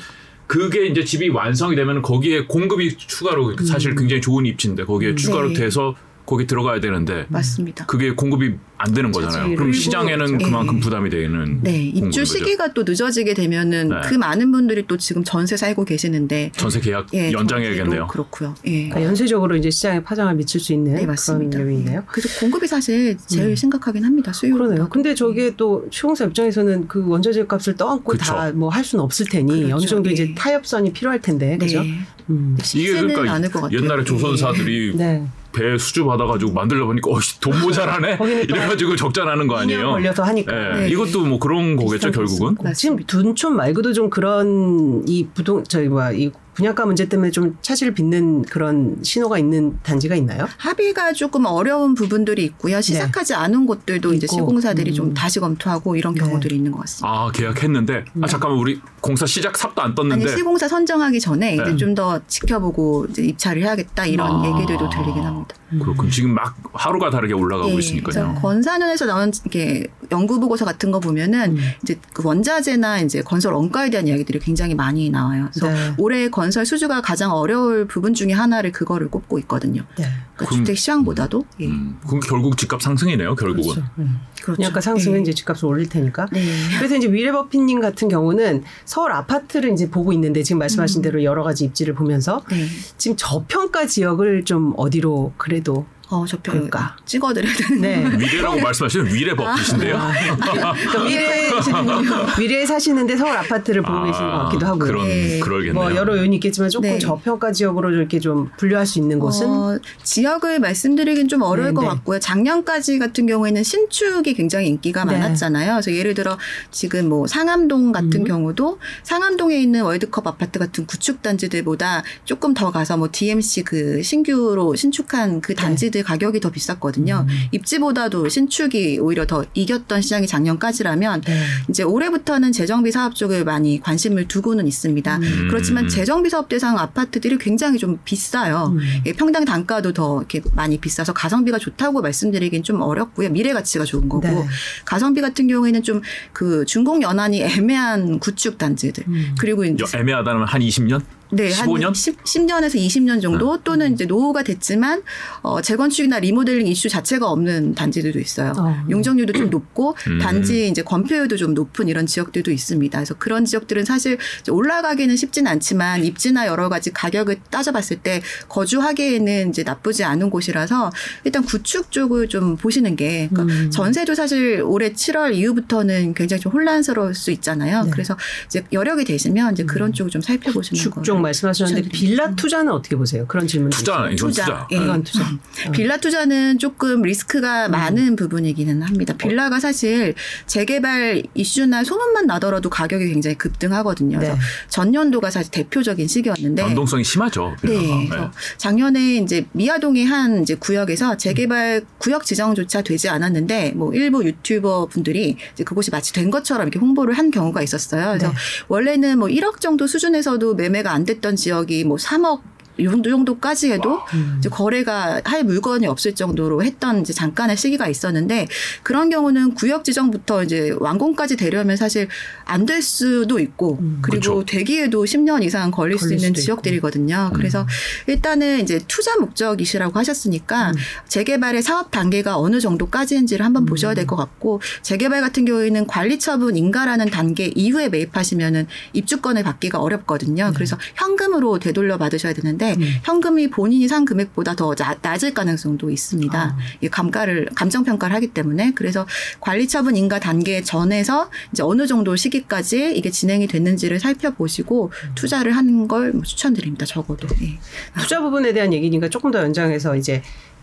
[SPEAKER 1] 그게 이제 집이 완성이 되면 거기에 공급이 추가로 사실 굉장히 좋은 입지인데 거기에 추가로
[SPEAKER 3] 네.
[SPEAKER 1] 돼서 거기 들어가야 되는데
[SPEAKER 3] 맞습니다.
[SPEAKER 1] 그게 공급이 안 되는 거잖아요. 그럼 시장에는
[SPEAKER 3] 예.
[SPEAKER 1] 그만큼 부담이 되는
[SPEAKER 3] 네, 입주
[SPEAKER 1] 거죠.
[SPEAKER 3] 시기가 또 늦어지게 되면은
[SPEAKER 1] 네.
[SPEAKER 3] 그 많은 분들이 또 지금 전세 살고 계시는데
[SPEAKER 1] 전세 계약
[SPEAKER 3] 예,
[SPEAKER 1] 연장해야겠네요.
[SPEAKER 3] 그렇고요. 예.
[SPEAKER 2] 그러니까 연쇄적으로 이제 시장에 파장을 미칠 수 있는
[SPEAKER 3] 네, 맞습니다.
[SPEAKER 2] 그런 요인이네요.
[SPEAKER 3] 그래서 공급이 사실 제일
[SPEAKER 2] 음.
[SPEAKER 3] 심각하긴 합니다. 수요.
[SPEAKER 2] 그러네요. 근데 저게 또 시공사 입장에서는 그 원자재 값을 떠안고. 다 뭐 할 수는 없을 테니
[SPEAKER 3] 그렇죠.
[SPEAKER 2] 어느 정도 이제
[SPEAKER 3] 예.
[SPEAKER 2] 타협선이 필요할 텐데 그죠?
[SPEAKER 3] 네.
[SPEAKER 2] 음.
[SPEAKER 1] 이게 그러니까
[SPEAKER 3] 않을 것 같아요.
[SPEAKER 1] 옛날에
[SPEAKER 3] 예.
[SPEAKER 1] 조선사들이
[SPEAKER 2] 네.
[SPEAKER 1] 배 수주 받아가지고 만들려 보니까 어씨 돈 모자라네 이래가지고 적자 나는 거
[SPEAKER 2] 2년
[SPEAKER 1] 아니에요?
[SPEAKER 2] 걸려서 하니까.
[SPEAKER 1] 예,
[SPEAKER 3] 네.
[SPEAKER 1] 이것도 뭐 그런 거겠죠 결국은.
[SPEAKER 2] 지금 둔촌 말고도 좀 그런 이 부동 저희 뭐야 이 분양가 문제 때문에 좀 차질을 빚는 그런 신호가 있는 단지가 있나요?
[SPEAKER 3] 합의가 조금 어려운 부분들이 있고요. 시작하지 않은 곳들도 이제
[SPEAKER 2] 있고.
[SPEAKER 3] 시공사들이
[SPEAKER 2] 음.
[SPEAKER 3] 좀 다시 검토하고 이런
[SPEAKER 2] 네.
[SPEAKER 3] 경우들이 있는 것 같습니다.
[SPEAKER 1] 아 계약했는데 아 잠깐만 우리 공사 시작 삽도 안
[SPEAKER 3] 아니
[SPEAKER 1] 떴는데
[SPEAKER 3] 시공사 선정하기 전에 이제
[SPEAKER 1] 네.
[SPEAKER 3] 좀더 지켜보고 이제 입찰을 해야겠다 이런
[SPEAKER 1] 아.
[SPEAKER 3] 얘기들도 들리긴 합니다.
[SPEAKER 1] 그렇군 지금 막 하루가 다르게 올라가고
[SPEAKER 3] 예,
[SPEAKER 1] 있으니까요.
[SPEAKER 3] 그래서 건사년에서 나온 이게 연구 보고서 같은 거 보면은
[SPEAKER 2] 음.
[SPEAKER 3] 이제 그 원자재나 이제 건설 원가에 대한 이야기들이 굉장히 많이 나와요. 그래서
[SPEAKER 2] 네.
[SPEAKER 3] 올해 건설 수주가 가장 어려울 부분 중에 하나를 그거를 꼽고 있거든요.
[SPEAKER 2] 네.
[SPEAKER 3] 그러니까
[SPEAKER 1] 그럼-
[SPEAKER 3] 주택 시장보다도 예.
[SPEAKER 1] 음, 그럼 결국 집값 상승이네요 결국은.
[SPEAKER 2] 그렇죠. 음.
[SPEAKER 3] 그렇죠.
[SPEAKER 2] 분양가 상승은
[SPEAKER 3] 예.
[SPEAKER 2] 이제 집값을 올릴 테니까.
[SPEAKER 3] 네.
[SPEAKER 2] 그래서 이제 위례버피님 같은 경우는 서울 아파트를 이제 보고 있는데 지금 말씀하신
[SPEAKER 3] 음.
[SPEAKER 2] 대로 여러 가지 입지를 보면서
[SPEAKER 3] 네.
[SPEAKER 2] 지금 저평가 지역을 좀 어디로 그래 도
[SPEAKER 3] 어, 저표
[SPEAKER 2] 그러니까.
[SPEAKER 3] 찍어드려야 되는
[SPEAKER 2] 네.
[SPEAKER 1] 미래라고 말씀하시는 미래 법이신데요.
[SPEAKER 2] 그러니까 미래에 미래에 사시는데 서울 아파트를 보고 계시는 것 같기도 하고요.
[SPEAKER 1] 그런
[SPEAKER 3] 네.
[SPEAKER 1] 그러겠네요.
[SPEAKER 2] 뭐 여러 요인이 있겠지만 조금
[SPEAKER 3] 네.
[SPEAKER 2] 저평가 지역으로 이렇게 좀 분류할 수 있는 곳은
[SPEAKER 3] 어, 지역을 말씀드리긴 좀 어려울
[SPEAKER 2] 네,
[SPEAKER 3] 것
[SPEAKER 2] 네.
[SPEAKER 3] 같고요. 작년까지 같은 경우에는 신축이 굉장히 인기가
[SPEAKER 2] 네.
[SPEAKER 3] 많았잖아요. 그래서 예를 들어 지금 뭐 상암동 같은
[SPEAKER 2] 음.
[SPEAKER 3] 경우도 상암동에 있는 월드컵 아파트 같은 구축 단지들보다 조금 더 가서 뭐 DMC 그 신규로 신축한 그
[SPEAKER 2] 네.
[SPEAKER 3] 단지들 가격이 더 비쌌거든요.
[SPEAKER 2] 음.
[SPEAKER 3] 입지보다도 신축이 오히려 더 이겼던 시장이 작년까지라면
[SPEAKER 2] 네.
[SPEAKER 3] 이제 올해부터는 재정비 사업 쪽을 많이 관심을 두고는 있습니다.
[SPEAKER 1] 음.
[SPEAKER 3] 그렇지만 재정비 사업 대상 아파트들이 굉장히 좀 비싸요.
[SPEAKER 2] 음.
[SPEAKER 3] 예, 평당 단가도 더 이렇게 많이 비싸서 가성비가 좋다고 말씀드리긴 좀 어렵고요. 미래 가치가 좋은 거고
[SPEAKER 2] 네.
[SPEAKER 3] 가성비 같은 경우에는 좀 그 준공 연한이 애매한 구축 단지들
[SPEAKER 2] 음.
[SPEAKER 3] 그리고 이제
[SPEAKER 1] 여- 애매하다면 한 20년?
[SPEAKER 3] 네,
[SPEAKER 1] 15년?
[SPEAKER 3] 한 10, 10 년에서 20년 정도 또는 이제 노후가 됐지만 어, 재건축이나 리모델링 이슈 자체가 없는 단지들도 있어요.
[SPEAKER 2] 어.
[SPEAKER 3] 용적률도 좀 높고
[SPEAKER 1] 음.
[SPEAKER 3] 단지 이제 건폐율도 좀 높은 이런 지역들도 있습니다. 그래서 그런 지역들은 사실 올라가기는 쉽진 않지만 입지나 여러 가지 가격을 따져봤을 때 거주하기에는 이제 나쁘지 않은 곳이라서 일단 구축 쪽을 좀 보시는 게 그러니까
[SPEAKER 2] 음.
[SPEAKER 3] 전세도 사실 올해 7월 이후부터는 굉장히 좀 혼란스러울 수 있잖아요.
[SPEAKER 2] 네. 음.
[SPEAKER 3] 그래서 이제 여력이 되시면 이제 그런 쪽을 좀 살펴보시는.
[SPEAKER 2] 쪽 말씀하셨는데 빌라 투자는 어떻게 보세요? 그런 질문
[SPEAKER 1] 투자 이건 투자.
[SPEAKER 3] 투자. 예.
[SPEAKER 2] 이건 투자.
[SPEAKER 3] 빌라 투자는 조금 리스크가
[SPEAKER 2] 음.
[SPEAKER 3] 많은 부분이기는 합니다. 빌라가 사실 재개발 이슈나 소문만 나더라도 가격이 굉장히 급등하거든요. 그래서
[SPEAKER 2] 네.
[SPEAKER 3] 전년도가 사실 대표적인 시기였는데
[SPEAKER 1] 변동성이 심하죠.
[SPEAKER 3] 네.
[SPEAKER 1] 빌라가.
[SPEAKER 3] 그래서 작년에 이제 미아동의 한 이제 구역에서 재개발 구역 지정조차 되지 않았는데 뭐 일부 유튜버 분들이 이제 그곳이 마치 된 것처럼 이렇게 홍보를 한 경우가 있었어요. 그래서
[SPEAKER 2] 네.
[SPEAKER 3] 원래는 뭐 1억 정도 수준에서도 매매가 안 됐던 지역이 뭐 3억 이 정도 정도까지 해도
[SPEAKER 2] 음.
[SPEAKER 3] 이제 거래가 할 물건이 없을 정도로 했던 이제 잠깐의 시기가 있었는데 그런 경우는 구역 지정부터 이제 완공까지 되려면 사실 안 될 수도 있고
[SPEAKER 2] 음.
[SPEAKER 3] 그리고
[SPEAKER 1] 그렇죠.
[SPEAKER 3] 되기에도 10년 이상 걸릴 수
[SPEAKER 2] 걸릴
[SPEAKER 3] 있는
[SPEAKER 2] 수도 있고.
[SPEAKER 3] 지역들이거든요. 그래서 일단은 이제 투자 목적이시라고 하셨으니까
[SPEAKER 2] 음.
[SPEAKER 3] 재개발의 사업 단계가 어느 정도까지인지를 한번 보셔야 될 것 같고 재개발 같은 경우에는 관리 처분 인가라는 단계 이후에 매입하시면은 입주권을 받기가 어렵거든요. 그래서 현금으로 되돌려 받으셔야 되는데
[SPEAKER 2] 음.
[SPEAKER 3] 현금이 본인이 산 금액보다 더 자- 낮을 가능성도 있습니다.
[SPEAKER 2] 아.
[SPEAKER 3] 이 감가를 감정 평가를 하기 때문에 그래서 관리 처분 인가 단계 전에서 이제 어느 정도 시기까지 이게 진행이 됐는지를 살펴보시고 투자를 하는 걸 뭐 추천드립니다. 적어도. 예.
[SPEAKER 2] 투자 부분에 대한 얘기니까 조금 더 연장해서 이제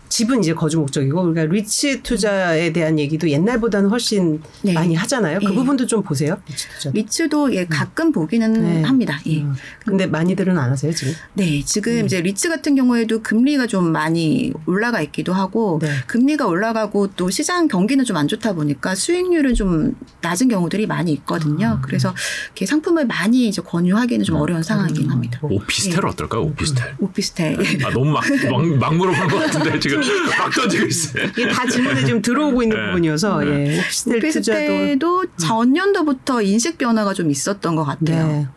[SPEAKER 2] 집은 이제 거주 목적이고 그러니까 리츠 투자에 대한 얘기도 옛날보다는 훨씬
[SPEAKER 3] 네.
[SPEAKER 2] 많이 하잖아요. 그
[SPEAKER 3] 예.
[SPEAKER 2] 부분도 좀 보세요. 리츠 투자.
[SPEAKER 3] 리츠도 예 가끔 보기는
[SPEAKER 2] 네.
[SPEAKER 3] 합니다. 예.
[SPEAKER 2] 음. 근데 많이들은 안 하세요 지금.
[SPEAKER 3] 네, 지금 이제 리츠 같은 경우에도 금리가 좀 많이 올라가 있기도 하고
[SPEAKER 2] 네.
[SPEAKER 3] 금리가 올라가고 또 시장 경기는 좀 안 좋다 보니까 수익률은 좀 낮은 경우들이 많이 있거든요. 그래서 이렇게 상품을 많이 이제 권유하기는 좀 어려운 상황이긴 합니다.
[SPEAKER 1] 오피스텔 어떨까요? 오피스텔.
[SPEAKER 3] 오피스텔.
[SPEAKER 1] 아 너무 막, 막, 막 물어본 것 같은데 지금 막 던지고 있어요.
[SPEAKER 2] 이게 다 질문에 지금 들어오고 있는
[SPEAKER 1] 네.
[SPEAKER 2] 부분이어서 예. 오피스텔 투자도
[SPEAKER 3] 오피스텔도 전년도부터 인식 변화가 좀 있었던 것 같아요.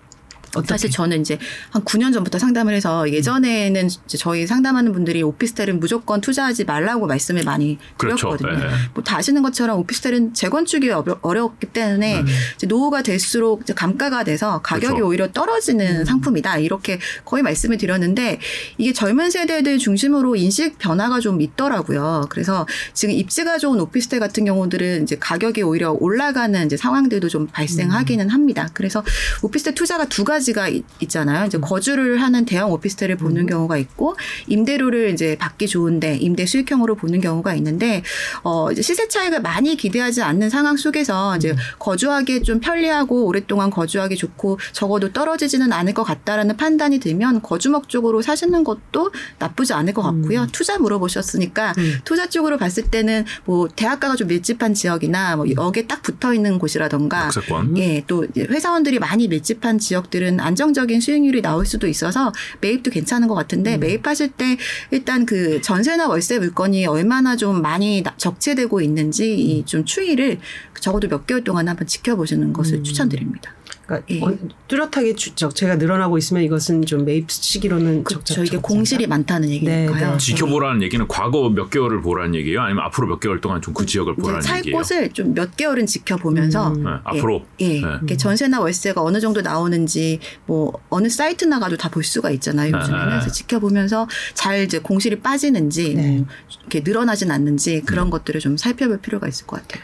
[SPEAKER 2] 네. 어떻게?
[SPEAKER 3] 사실 저는 이제 한 9년 전부터 상담을 해서 예전에는 이제 저희 상담하는 분들이 오피스텔은 무조건 투자하지 말라고 말씀을 많이
[SPEAKER 1] 그렇죠.
[SPEAKER 3] 드렸거든요.
[SPEAKER 1] 네.
[SPEAKER 3] 뭐다 아시는 것처럼 오피스텔은 재건축이 어려- 어렵기 때문에
[SPEAKER 1] 음.
[SPEAKER 3] 이제 노후가 될수록 감가가 돼서 가격이
[SPEAKER 1] 그렇죠.
[SPEAKER 3] 오히려 떨어지는 상품이다. 이렇게 거의 말씀을 드렸는데 이게 젊은 세대들 중심으로 인식 변화가 좀 있더라고요. 그래서 지금 입지가 좋은 오피스텔 같은 경우들은 이제 가격이 오히려 올라가는 이제 상황들도 좀 발생하기는 합니다. 그래서 오피스텔 투자가 두 가지 가 있, 있잖아요. 이제 거주를 하는 대형 오피스텔을 보는 경우가 있고 임대료를 이제 받기 좋은데 임대 수익형으로 보는 경우가 있는데 어 이제 시세 차익을 많이 기대하지 않는 상황 속에서 이제 거주하기 좀 편리하고 오랫동안 거주하기 좋고 적어도 떨어지지는 않을 것 같다라는 판단이 들면 거주 목적으로 사시는 것도 나쁘지 않을 것 같고요. 투자 물어보셨으니까
[SPEAKER 2] 음.
[SPEAKER 3] 투자 쪽으로 봤을 때는 뭐 대학가가 좀 밀집한 지역이나 뭐 여기에 딱 붙어 있는 곳이라던가. 예, 또 회사원들이 많이 밀집한 지역들은 안정적인 수익률이 나올 수도 있어서 매입도 괜찮은 것 같은데 매입하실 때 일단 그 전세나 월세 물건이 얼마나 좀 많이 나- 적체되고 있는지 이좀 추이를 적어도 몇 개월 동안 한번 지켜보시는 것을 추천드립니다.
[SPEAKER 2] 그러니까
[SPEAKER 3] 예.
[SPEAKER 2] 어, 뚜렷하게 주- 적체가 늘어나고 있으면 이것은 좀 매입 시기로는 적자-
[SPEAKER 3] 그렇죠. 이게. 공실이 많다는 얘기니까요.
[SPEAKER 2] 네.
[SPEAKER 1] 지켜보라는 얘기는 과거 몇 개월을 보라는 얘기예요? 아니면 앞으로 몇 개월 동안 좀 그 지역을 보라는
[SPEAKER 3] 살
[SPEAKER 1] 얘기예요?
[SPEAKER 3] 곳을 좀 몇 개월은 지켜보면서
[SPEAKER 2] 음.
[SPEAKER 1] 네,
[SPEAKER 3] 예,
[SPEAKER 1] 앞으로
[SPEAKER 3] 예,
[SPEAKER 1] 네.
[SPEAKER 3] 이렇게 전세나 월세가 어느 정도 나오는지 뭐 어느 사이트 나가도 다 볼 수가 있잖아요 요즘에는
[SPEAKER 1] 네.
[SPEAKER 3] 그래서 지켜보면서 잘 이제 공실이 빠지는지
[SPEAKER 2] 네.
[SPEAKER 3] 뭐 이렇게 늘어나진 않는지
[SPEAKER 1] 음.
[SPEAKER 3] 그런 것들을 좀 살펴볼 필요가 있을 것 같아요.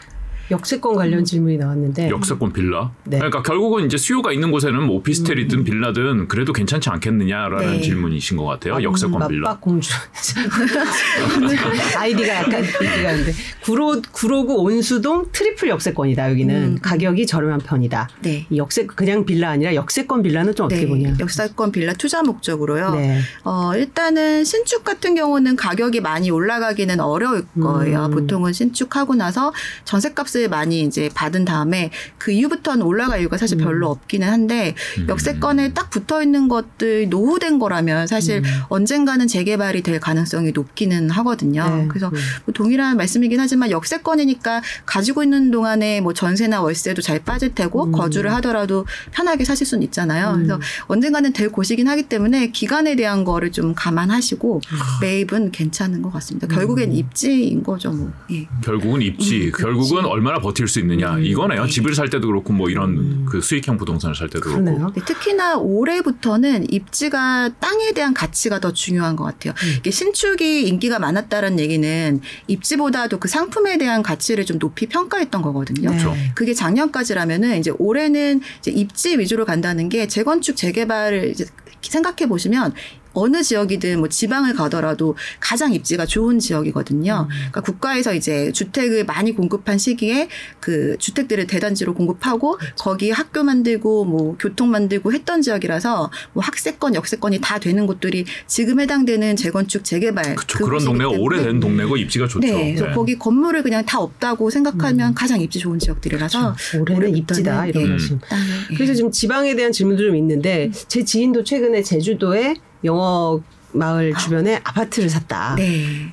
[SPEAKER 2] 역세권 관련 질문이 나왔는데
[SPEAKER 1] 역세권 빌라.
[SPEAKER 2] 네.
[SPEAKER 1] 그러니까 결국은 이제 수요가 있는 곳에는 뭐 오피스텔이든 빌라든 그래도 괜찮지 않겠느냐라는
[SPEAKER 3] 네.
[SPEAKER 1] 질문이신 것 같아요. 역세권 빌라.
[SPEAKER 2] 맞박 공주 아이디가 약간 이디가 있는데 구로 구로구 온수동 트리플 역세권이다 여기는
[SPEAKER 3] 음.
[SPEAKER 2] 가격이 저렴한 편이다.
[SPEAKER 3] 네.
[SPEAKER 2] 이 역세 그냥 빌라 아니라 역세권 빌라는 좀 어떻게 보냐?
[SPEAKER 3] 역세권 빌라 투자 목적으로요.
[SPEAKER 2] 네.
[SPEAKER 3] 어, 일단은 신축 같은 경우는 가격이 많이 올라가기는 어려울 거예요.
[SPEAKER 2] 음.
[SPEAKER 3] 보통은 신축하고 나서 전세값을 많이 이제 받은 다음에 그 이후부터는 올라갈 이유가 사실
[SPEAKER 2] 음.
[SPEAKER 3] 별로 없기는 한데 역세권에 딱 붙어 있는 것들 노후된 거라면 사실
[SPEAKER 2] 음.
[SPEAKER 3] 언젠가는 재개발이 될 가능성이 높기는 하거든요.
[SPEAKER 2] 네.
[SPEAKER 3] 그래서
[SPEAKER 2] 음.
[SPEAKER 3] 뭐 동일한 말씀이긴 하지만 역세권이니까 가지고 있는 동안에 뭐 전세나 월세도 잘 빠질 테고
[SPEAKER 2] 음.
[SPEAKER 3] 거주를 하더라도 편하게 사실 수는 있잖아요.
[SPEAKER 2] 음.
[SPEAKER 3] 그래서 언젠가는 될 곳이긴 하기 때문에 기간에 대한 거를 좀 감안하시고
[SPEAKER 2] 아.
[SPEAKER 3] 매입은 괜찮은 것 같습니다.
[SPEAKER 2] 음.
[SPEAKER 3] 결국엔 입지인 거죠, 뭐. 예.
[SPEAKER 1] 결국은 입지,
[SPEAKER 3] 음,
[SPEAKER 1] 결국은 얼마 나 버틸 수 있느냐
[SPEAKER 2] 음.
[SPEAKER 1] 이거네요.
[SPEAKER 3] 네.
[SPEAKER 1] 집을 살 때도 그렇고 뭐 이런
[SPEAKER 2] 음.
[SPEAKER 1] 그 수익형 부동산을 살 때도
[SPEAKER 2] 그러네요.
[SPEAKER 1] 그렇고.
[SPEAKER 3] 근데 특히나 올해부터는 입지가 땅에 대한 가치가 더 중요한 것 같아요.
[SPEAKER 2] 음.
[SPEAKER 3] 이게 신축이 인기가 많았다는 얘기는 입지보다도 그 상품에 대한 가치를 좀 높이 평가했던 거거든요.
[SPEAKER 1] 그렇죠.
[SPEAKER 2] 네.
[SPEAKER 3] 그게 작년까지라면은 이제 올해는 이제 입지 위주로 간다는 게 재건축 재개발을 생각해 보시면 어느 지역이든 뭐 지방을 가더라도 가장 입지가 좋은 지역이거든요. 그러니까 국가에서 이제 주택을 많이 공급한 시기에 그 주택들을 대단지로 공급하고 거기 학교 만들고 뭐 교통 만들고 했던 지역이라서 뭐 학세권, 역세권이 다 되는 곳들이 지금 해당되는 재건축 재개발
[SPEAKER 1] 그렇죠. 그런
[SPEAKER 3] 그곳이기
[SPEAKER 1] 동네가 오래된 동네고 입지가 좋죠.
[SPEAKER 3] 네, 그래서
[SPEAKER 1] 네.
[SPEAKER 3] 거기 건물을 그냥 다 없다고 생각하면 가장 입지 좋은 지역들이라서
[SPEAKER 2] 올해는
[SPEAKER 3] 올해부터는,
[SPEAKER 2] 입지다 이런
[SPEAKER 3] 예. 예.
[SPEAKER 2] 그래서 지금 지방에 대한 질문도 좀 있는데 제 지인도 최근에 제주도에 영어 마을 주변에 아파트를 샀다.
[SPEAKER 3] 네.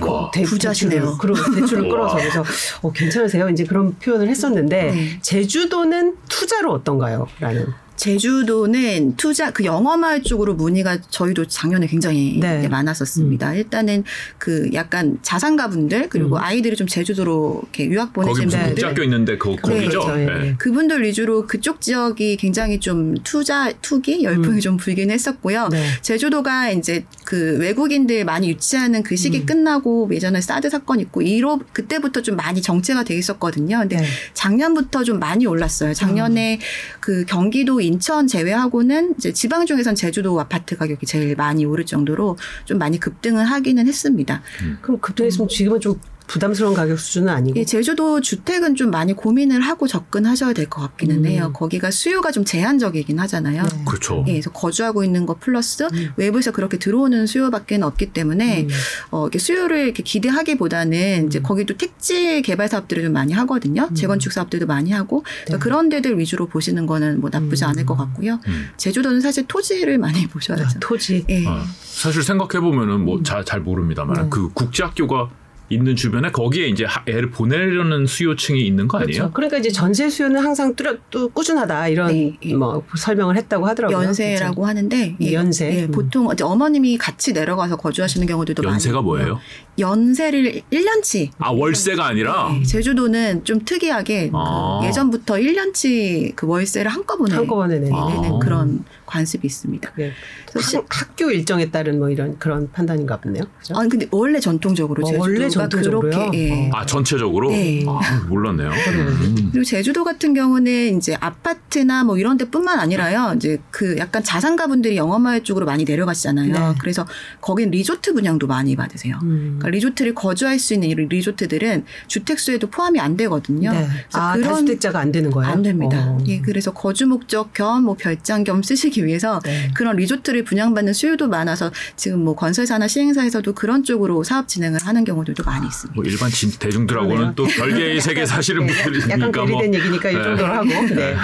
[SPEAKER 1] 와.
[SPEAKER 2] 대,
[SPEAKER 3] 부자시네요.
[SPEAKER 2] 끌어, 대출을. 끌어서 그래서 어, 괜찮으세요? 이제 그런 표현을 했었는데
[SPEAKER 3] 네.
[SPEAKER 2] 제주도는 투자로 어떤가요? 라는.
[SPEAKER 3] 제주도는 투자 그 영어마을 쪽으로 문의가 저희도 작년에 굉장히
[SPEAKER 2] 네.
[SPEAKER 3] 많았었습니다. 일단은 그 약간 자산가분들 그리고
[SPEAKER 2] 음.
[SPEAKER 3] 아이들이 좀 제주도로 이렇게 유학
[SPEAKER 1] 거기
[SPEAKER 2] 네.
[SPEAKER 3] 분들
[SPEAKER 1] 국제학교 있는데 그 거기죠.
[SPEAKER 2] 그렇죠. 예,
[SPEAKER 1] 네.
[SPEAKER 2] 예.
[SPEAKER 3] 그분들 위주로 그쪽 지역이 굉장히 좀 투자 투기 열풍이
[SPEAKER 2] 음.
[SPEAKER 3] 좀 불긴 했었고요.
[SPEAKER 2] 네.
[SPEAKER 3] 제주도가 이제 그 외국인들 많이 유치하는 그 시기
[SPEAKER 2] 음.
[SPEAKER 3] 끝나고 예전에 사드 사건 있고 이로 그때부터 좀 많이 정체가 돼 있었거든요. 근데
[SPEAKER 2] 네.
[SPEAKER 3] 작년부터 좀 많이 올랐어요. 작년에 그 경기도 인천 제외하고는 이제 지방 중에선 제주도 아파트 가격이 제일 많이 오를 정도로 좀 많이 급등을 하기는 했습니다.
[SPEAKER 2] 그럼 급등했으면 지금은 좀 부담스러운 가격 수준은 아니고.
[SPEAKER 3] 이 제주도 주택은 좀 많이 고민을 하고 접근하셔야 될 것 같기는
[SPEAKER 2] 음.
[SPEAKER 3] 해요. 거기가 수요가 좀 제한적이긴 하잖아요.
[SPEAKER 2] 네.
[SPEAKER 1] 그렇죠.
[SPEAKER 3] 예, 그래서 거주하고 있는 것 플러스
[SPEAKER 2] 음.
[SPEAKER 3] 외부에서 그렇게 들어오는 수요밖에 없기 때문에
[SPEAKER 2] 음.
[SPEAKER 3] 어, 이렇게 수요를 이렇게 기대하기보다는 이제
[SPEAKER 2] 음.
[SPEAKER 3] 거기도 택지 개발 사업들을 좀 많이 하거든요.
[SPEAKER 2] 음.
[SPEAKER 3] 재건축 사업들도 많이 하고 그러니까
[SPEAKER 2] 네.
[SPEAKER 3] 그런 데들 위주로 보시는 거는 뭐 나쁘지
[SPEAKER 2] 음.
[SPEAKER 3] 않을 것 같고요.
[SPEAKER 1] 음.
[SPEAKER 3] 제주도는 사실 토지를 많이 보셔야
[SPEAKER 2] 아. 토지.
[SPEAKER 3] 예.
[SPEAKER 1] 어, 사실 생각해 보면은 뭐 잘 잘 모릅니다만
[SPEAKER 2] 네.
[SPEAKER 1] 그 국제학교가 있는 주변에 거기에 이제 하- 애를 보내려는 수요층이 있는 거 아니에요?
[SPEAKER 2] 그렇죠. 그러니까 이제 전세 수요는 항상 뚜렷 또 꾸준하다 이런
[SPEAKER 3] 네, 예.
[SPEAKER 2] 뭐 설명을 했다고 하더라고요.
[SPEAKER 3] 연세라고 하는데 예,
[SPEAKER 2] 연세.
[SPEAKER 3] 예,
[SPEAKER 2] 음.
[SPEAKER 3] 보통 이제 어머님이 같이 내려가서 거주하시는 경우들도
[SPEAKER 1] 연세가
[SPEAKER 3] 있고요.
[SPEAKER 1] 뭐예요?
[SPEAKER 3] 연세를 1년치
[SPEAKER 1] 아 월세가 아니라
[SPEAKER 3] 네, 제주도는 좀 특이하게
[SPEAKER 1] 아.
[SPEAKER 3] 그 예전부터 1년치 그 월세를 한꺼번에
[SPEAKER 2] 한꺼번에 내는.
[SPEAKER 1] 아.
[SPEAKER 3] 그런 관습이 있습니다.
[SPEAKER 2] 예. 학, 학교 일정에 따른 뭐 이런 그런 판단인가 보네요. 그죠?
[SPEAKER 3] 아 근데 원래 전통적으로
[SPEAKER 2] 어,
[SPEAKER 3] 제주도가
[SPEAKER 2] 원래 전통적으로요?
[SPEAKER 3] 그렇게 예.
[SPEAKER 1] 아 전체적으로
[SPEAKER 3] 네.
[SPEAKER 1] 아, 몰랐네요. 음.
[SPEAKER 3] 그리고 제주도 같은 경우는 이제 아파트나 뭐 이런 데뿐만 아니라요. 이제 그 약간 자산가분들이 영어마을 쪽으로 많이 내려가시잖아요.
[SPEAKER 2] 네.
[SPEAKER 3] 그래서 거긴 리조트 분양도 많이 받으세요.
[SPEAKER 2] 음.
[SPEAKER 3] 그러니까 리조트를 거주할 수 있는 이런 리조트들은 주택수에도 포함이 안 되거든요.
[SPEAKER 2] 네. 아,
[SPEAKER 3] 그런-
[SPEAKER 2] 다주택자가 안 되는 거예요?
[SPEAKER 3] 안 됩니다.
[SPEAKER 2] 어.
[SPEAKER 3] 예, 그래서 거주 목적 겸 뭐 별장 겸 쓰시기 위해서
[SPEAKER 2] 네.
[SPEAKER 3] 그런 리조트를 분양받는 수요도 많아서 지금 뭐 건설사나 시행사에서도 그런 쪽으로 사업 진행을 하는 경우들도 많이 있습니다.
[SPEAKER 1] 뭐 일반 진, 대중들하고는
[SPEAKER 2] 그러네요.
[SPEAKER 1] 또 별개의 세계 사시는
[SPEAKER 2] 네,
[SPEAKER 1] 분들이니까
[SPEAKER 2] 약간
[SPEAKER 1] 뭐
[SPEAKER 2] 괴리된 얘기니까 이
[SPEAKER 1] 네.
[SPEAKER 2] 정도로 하고. 네.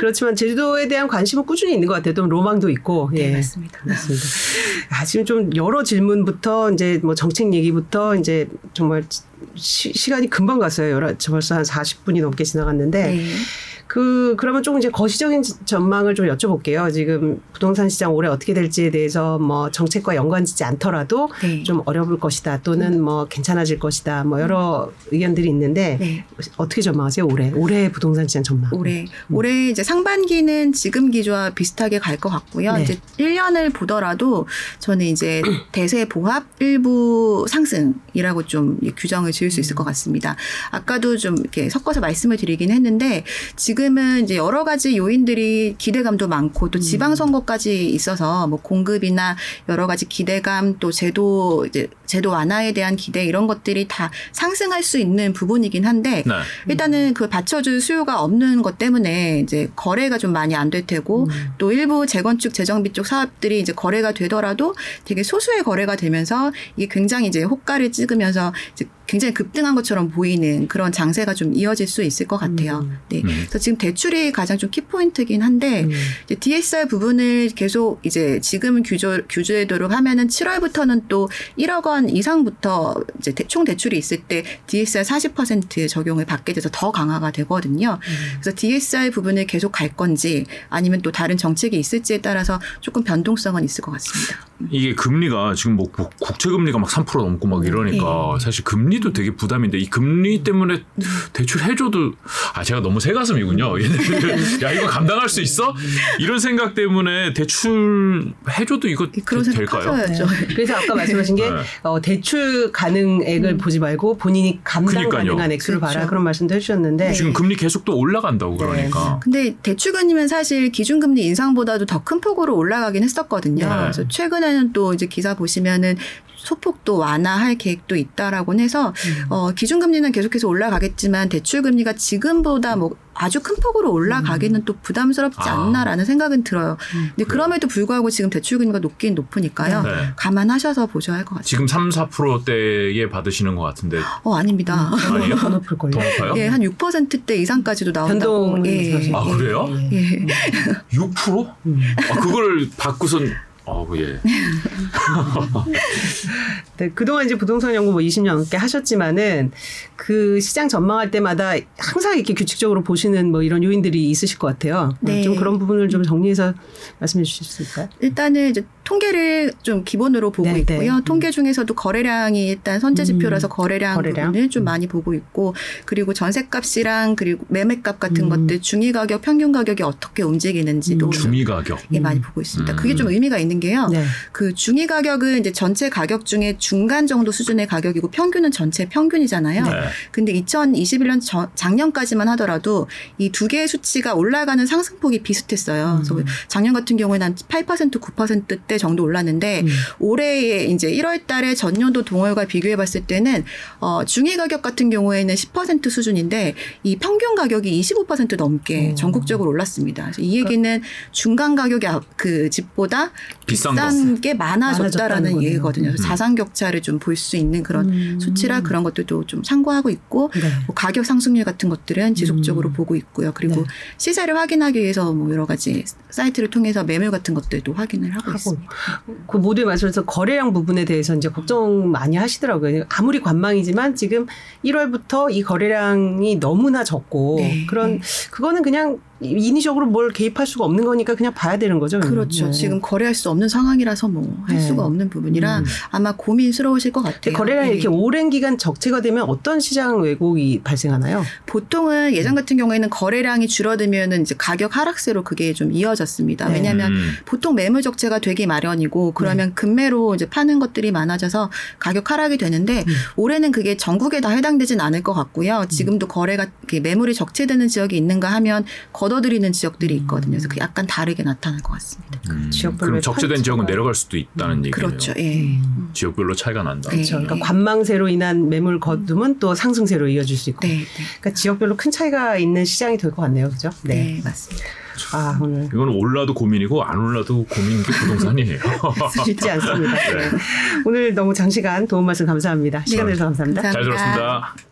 [SPEAKER 2] 그렇지만 제주도에 대한 관심은 꾸준히 있는 것 같아요. 또 로망도 있고.
[SPEAKER 3] 네,
[SPEAKER 2] 예.
[SPEAKER 3] 맞습니다.
[SPEAKER 2] 맞습니다. 아, 지금 좀 여러 질문부터 이제 뭐 정책 얘기부터 이제 정말 시, 간이 금방 갔어요. 여러, 벌써 한 40분이 넘게 지나갔는데
[SPEAKER 3] 네.
[SPEAKER 2] 그 그러면 조금 이제 거시적인 전망을 좀 여쭤볼게요. 지금 부동산 시장 올해 어떻게 될지에 대해서 뭐 정책과 연관짓지 않더라도
[SPEAKER 3] 네.
[SPEAKER 2] 좀 어려울 것이다 또는 뭐 괜찮아질 것이다 뭐 여러 의견들이 있는데
[SPEAKER 3] 네.
[SPEAKER 2] 어떻게 전망하세요 올해 올해 부동산 시장 전망?
[SPEAKER 3] 올해 올해 이제 상반기는 지금 기조와 비슷하게 갈 것 같고요.
[SPEAKER 2] 네.
[SPEAKER 3] 이제 1년을 보더라도 저는 이제 대세 보합 일부 상승이라고 좀이 규정을 지을 수 있을 것 같습니다. 아까도 좀 이렇게 섞어서 말씀을 드리긴 했는데 지금 은 이제 여러 가지 요인들이 기대감도 많고 또 지방 선거까지 있어서 뭐 공급이나 여러 가지 기대감 또 제도 이제 제도 완화에 대한 기대 이런 것들이 다 상승할 수 있는 부분이긴 한데
[SPEAKER 1] 네.
[SPEAKER 3] 일단은 그 받쳐줄 수요가 없는 것 때문에 이제 거래가 좀 많이 안 될 테고 또 일부 재건축 재정비 쪽 사업들이 이제 거래가 되더라도 되게 소수의 거래가 되면서 이게 굉장히 이제 호가를 찍으면서 이제 굉장히 급등한 것처럼 보이는 그런 장세가 좀 이어질 수 있을 것 같아요. 네. 그래서 지금 대출이 가장 좀 키포인트긴 한데
[SPEAKER 2] 음.
[SPEAKER 3] 이제 DSR 부분을 계속 이제 지금 규조 규제도록 하면은 7월부터는 또 1억 원 이상부터 이제 대- 총 대출이 있을 때 DSR 40% 적용을 받게 돼서 더 강화가 되거든요. 그래서 DSR 부분을 계속 갈 건지 아니면 또 다른 정책이 있을지에 따라서 조금 변동성은 있을 것 같습니다.
[SPEAKER 1] 이게 금리가 지금 뭐 국- 국채 금리가 막 3% 넘고 막 이러니까 사실 금리 도 되게 부담인데 이 금리 때문에 대출 해줘도 아 제가 너무 새가슴이군요. 얘네들 야 이거 감당할 수 있어? 이런 생각 때문에 대출 해줘도 이거
[SPEAKER 3] 그런
[SPEAKER 1] 되-
[SPEAKER 3] 생각
[SPEAKER 1] 될까요?
[SPEAKER 3] 하셔야죠.
[SPEAKER 2] 그래서 아까 말씀하신 게
[SPEAKER 1] 네.
[SPEAKER 2] 어, 대출 가능액을 보지 말고 본인이 감당
[SPEAKER 1] 그러니까요.
[SPEAKER 2] 가능한 액수를
[SPEAKER 3] 그렇죠.
[SPEAKER 2] 봐라 그런 말씀도 해주셨는데
[SPEAKER 1] 지금 금리 계속 또 올라간다고
[SPEAKER 2] 네.
[SPEAKER 1] 그러니까.
[SPEAKER 3] 근데 대출금리는 사실 기준금리 인상보다도 더 큰 폭으로 올라가긴 했었거든요.
[SPEAKER 1] 네.
[SPEAKER 3] 그래서 최근에는 또 이제 기사 보시면은 소폭도 완화할 계획도 있다라고 해서
[SPEAKER 2] 음.
[SPEAKER 3] 어, 기준금리는 계속해서 올라가겠지만 대출금리가 지금보다 뭐 아주 큰 폭으로 올라가기는 또 부담스럽지
[SPEAKER 1] 아.
[SPEAKER 3] 않나라는 생각은 들어요.
[SPEAKER 2] 음.
[SPEAKER 3] 근데 그럼에도 불구하고 지금 대출금리가 높긴 높으니까요.
[SPEAKER 1] 네.
[SPEAKER 3] 감안하셔서 보셔야 할 것 같아요.
[SPEAKER 1] 지금 3, 4%대에 받으시는 것 같은데
[SPEAKER 3] 어 아닙니다.
[SPEAKER 1] 아니에요?
[SPEAKER 2] 더 높을 걸요.
[SPEAKER 1] 더 높아요?
[SPEAKER 3] 예, 한 6%대 이상까지도 나온다고.
[SPEAKER 2] 변동이
[SPEAKER 3] 예,
[SPEAKER 2] 있어서.
[SPEAKER 1] 아, 그래요?
[SPEAKER 2] 예.
[SPEAKER 3] 예.
[SPEAKER 1] 6%?
[SPEAKER 2] 음.
[SPEAKER 1] 아, 그걸 받고선 어, 예.
[SPEAKER 2] 네, 그동안 이제 부동산 연구 뭐 20년 넘게 하셨지만은 그 시장 전망할 때마다 항상 이렇게 규칙적으로 보시는 뭐 이런 요인들이 있으실 것 같아요.
[SPEAKER 3] 네.
[SPEAKER 2] 좀 그런 부분을 좀 정리해서 말씀해 주실 수 있을까요?
[SPEAKER 3] 일단은 이제 통계를 좀 기본으로 보고
[SPEAKER 2] 네,
[SPEAKER 3] 있고요.
[SPEAKER 2] 네.
[SPEAKER 3] 통계 중에서도 거래량이 일단 선제 지표라서 거래량,
[SPEAKER 2] 거래량.
[SPEAKER 3] 부분을 좀
[SPEAKER 2] 음.
[SPEAKER 3] 많이 보고 있고 그리고 전세값이랑 그리고 매매값 같은
[SPEAKER 2] 음.
[SPEAKER 3] 것들 중위 가격, 평균 가격이 어떻게 움직이는지도
[SPEAKER 2] 음.
[SPEAKER 3] 좀
[SPEAKER 1] 중위 가격.
[SPEAKER 3] 예, 많이 보고 있습니다.
[SPEAKER 1] 음.
[SPEAKER 3] 그게 좀 의미가 있는 게요.
[SPEAKER 2] 네.
[SPEAKER 3] 그 중위 가격은 이제 전체 가격 중에 중간 정도 수준의 가격이고 평균은 전체 평균이잖아요.
[SPEAKER 1] 네.
[SPEAKER 3] 근데 2021년 전- 작년까지만 하더라도 이 두 개의 수치가 올라가는 상승폭이 비슷했어요. 그래서 작년 같은 경우에는 한 8% 9%대 정도 올랐는데
[SPEAKER 2] 음.
[SPEAKER 3] 올해에 이제 1월 달에 전년도 동월과 비교해 봤을 때는 어 중위 가격 같은 경우에는 10% 수준인데 이 평균 가격이 25% 넘게
[SPEAKER 2] 오.
[SPEAKER 3] 전국적으로 올랐습니다. 그래서 이 얘기는 중간 가격이 앞- 그 집보다
[SPEAKER 1] 비싼
[SPEAKER 3] 비싼 게
[SPEAKER 2] 거네요.
[SPEAKER 3] 얘기거든요. 그래서
[SPEAKER 1] 음.
[SPEAKER 3] 자산 격차를 좀 볼 수 있는 그런
[SPEAKER 2] 음.
[SPEAKER 3] 수치라 그런 것들도 좀 참고하고 있고
[SPEAKER 2] 네.
[SPEAKER 3] 뭐 가격 상승률 같은 것들은 지속적으로
[SPEAKER 2] 음.
[SPEAKER 3] 보고 있고요. 그리고
[SPEAKER 2] 네.
[SPEAKER 3] 시세를 확인하기 위해서 뭐 여러 가지 사이트를 통해서 매물 같은 것들도 확인을 하고,
[SPEAKER 2] 하고
[SPEAKER 3] 있습니다.
[SPEAKER 2] 그 모두에 맞춰서 거래량 부분에 대해서 이제 걱정 많이 하시더라고요. 아무리 관망이지만 지금 1월부터 이 거래량이 너무나 적고
[SPEAKER 3] 네.
[SPEAKER 2] 그런 그거는 그냥 인위적으로 뭘 개입할 수가 없는 거니까 그냥 봐야 되는 거죠.
[SPEAKER 3] 그렇죠.
[SPEAKER 2] 네.
[SPEAKER 3] 지금 거래할 수 없는 상황이라서 뭐할
[SPEAKER 2] 네.
[SPEAKER 3] 수가 없는 부분이라
[SPEAKER 1] 음.
[SPEAKER 3] 아마 고민스러우실 것 같아요.
[SPEAKER 2] 거래량이
[SPEAKER 3] 네.
[SPEAKER 2] 이렇게 오랜 기간 적체가 되면 어떤 시장 왜곡이 발생하나요?
[SPEAKER 3] 보통은 예전 같은 경우에는 거래량이 줄어들면은 이제 가격 하락세로 그게 좀 이어 졌습니다.
[SPEAKER 2] 네.
[SPEAKER 3] 왜냐하면
[SPEAKER 1] 음.
[SPEAKER 3] 보통 매물 적체가 되기 마련이고 그러면
[SPEAKER 2] 네.
[SPEAKER 3] 금매로 이제 파는 것들이 많아져서 가격 하락이 되는데
[SPEAKER 2] 음.
[SPEAKER 3] 올해는 그게 전국에 다 해당되진 않을 것 같고요. 지금도 거래가 매물이 적체되는 지역이 있는가 하면 걷어들이는 지역들이 있거든요. 그래서 그 약간 다르게 나타날 것 같습니다.
[SPEAKER 1] 음.
[SPEAKER 2] 지역별로
[SPEAKER 1] 그럼
[SPEAKER 2] 판차가-
[SPEAKER 1] 지역은 내려갈 수도 있다는 얘기네요.
[SPEAKER 3] 그렇죠. 예.
[SPEAKER 1] 지역별로 차이가 난다.
[SPEAKER 3] 네.
[SPEAKER 2] 그렇죠. 그러니까 관망세로 인한 매물 거둠은 또 상승세로 이어질 수 있고.
[SPEAKER 3] 네, 네,
[SPEAKER 2] 그러니까 지역별로 큰 차이가 있는 시장이 될 것 같네요. 그죠?
[SPEAKER 3] 네, 맞습니다.
[SPEAKER 2] 아, 오늘
[SPEAKER 1] 이건 올라도 고민이고 안 올라도 고민인 게 부동산이에요.
[SPEAKER 2] 쉽지 않습니다. 네. 오늘 너무 장시간 도움 말씀 감사합니다. 시간
[SPEAKER 3] 네.
[SPEAKER 2] 내주셔서 감사합니다.
[SPEAKER 1] 잘
[SPEAKER 3] 감사합니다.
[SPEAKER 1] 들었습니다.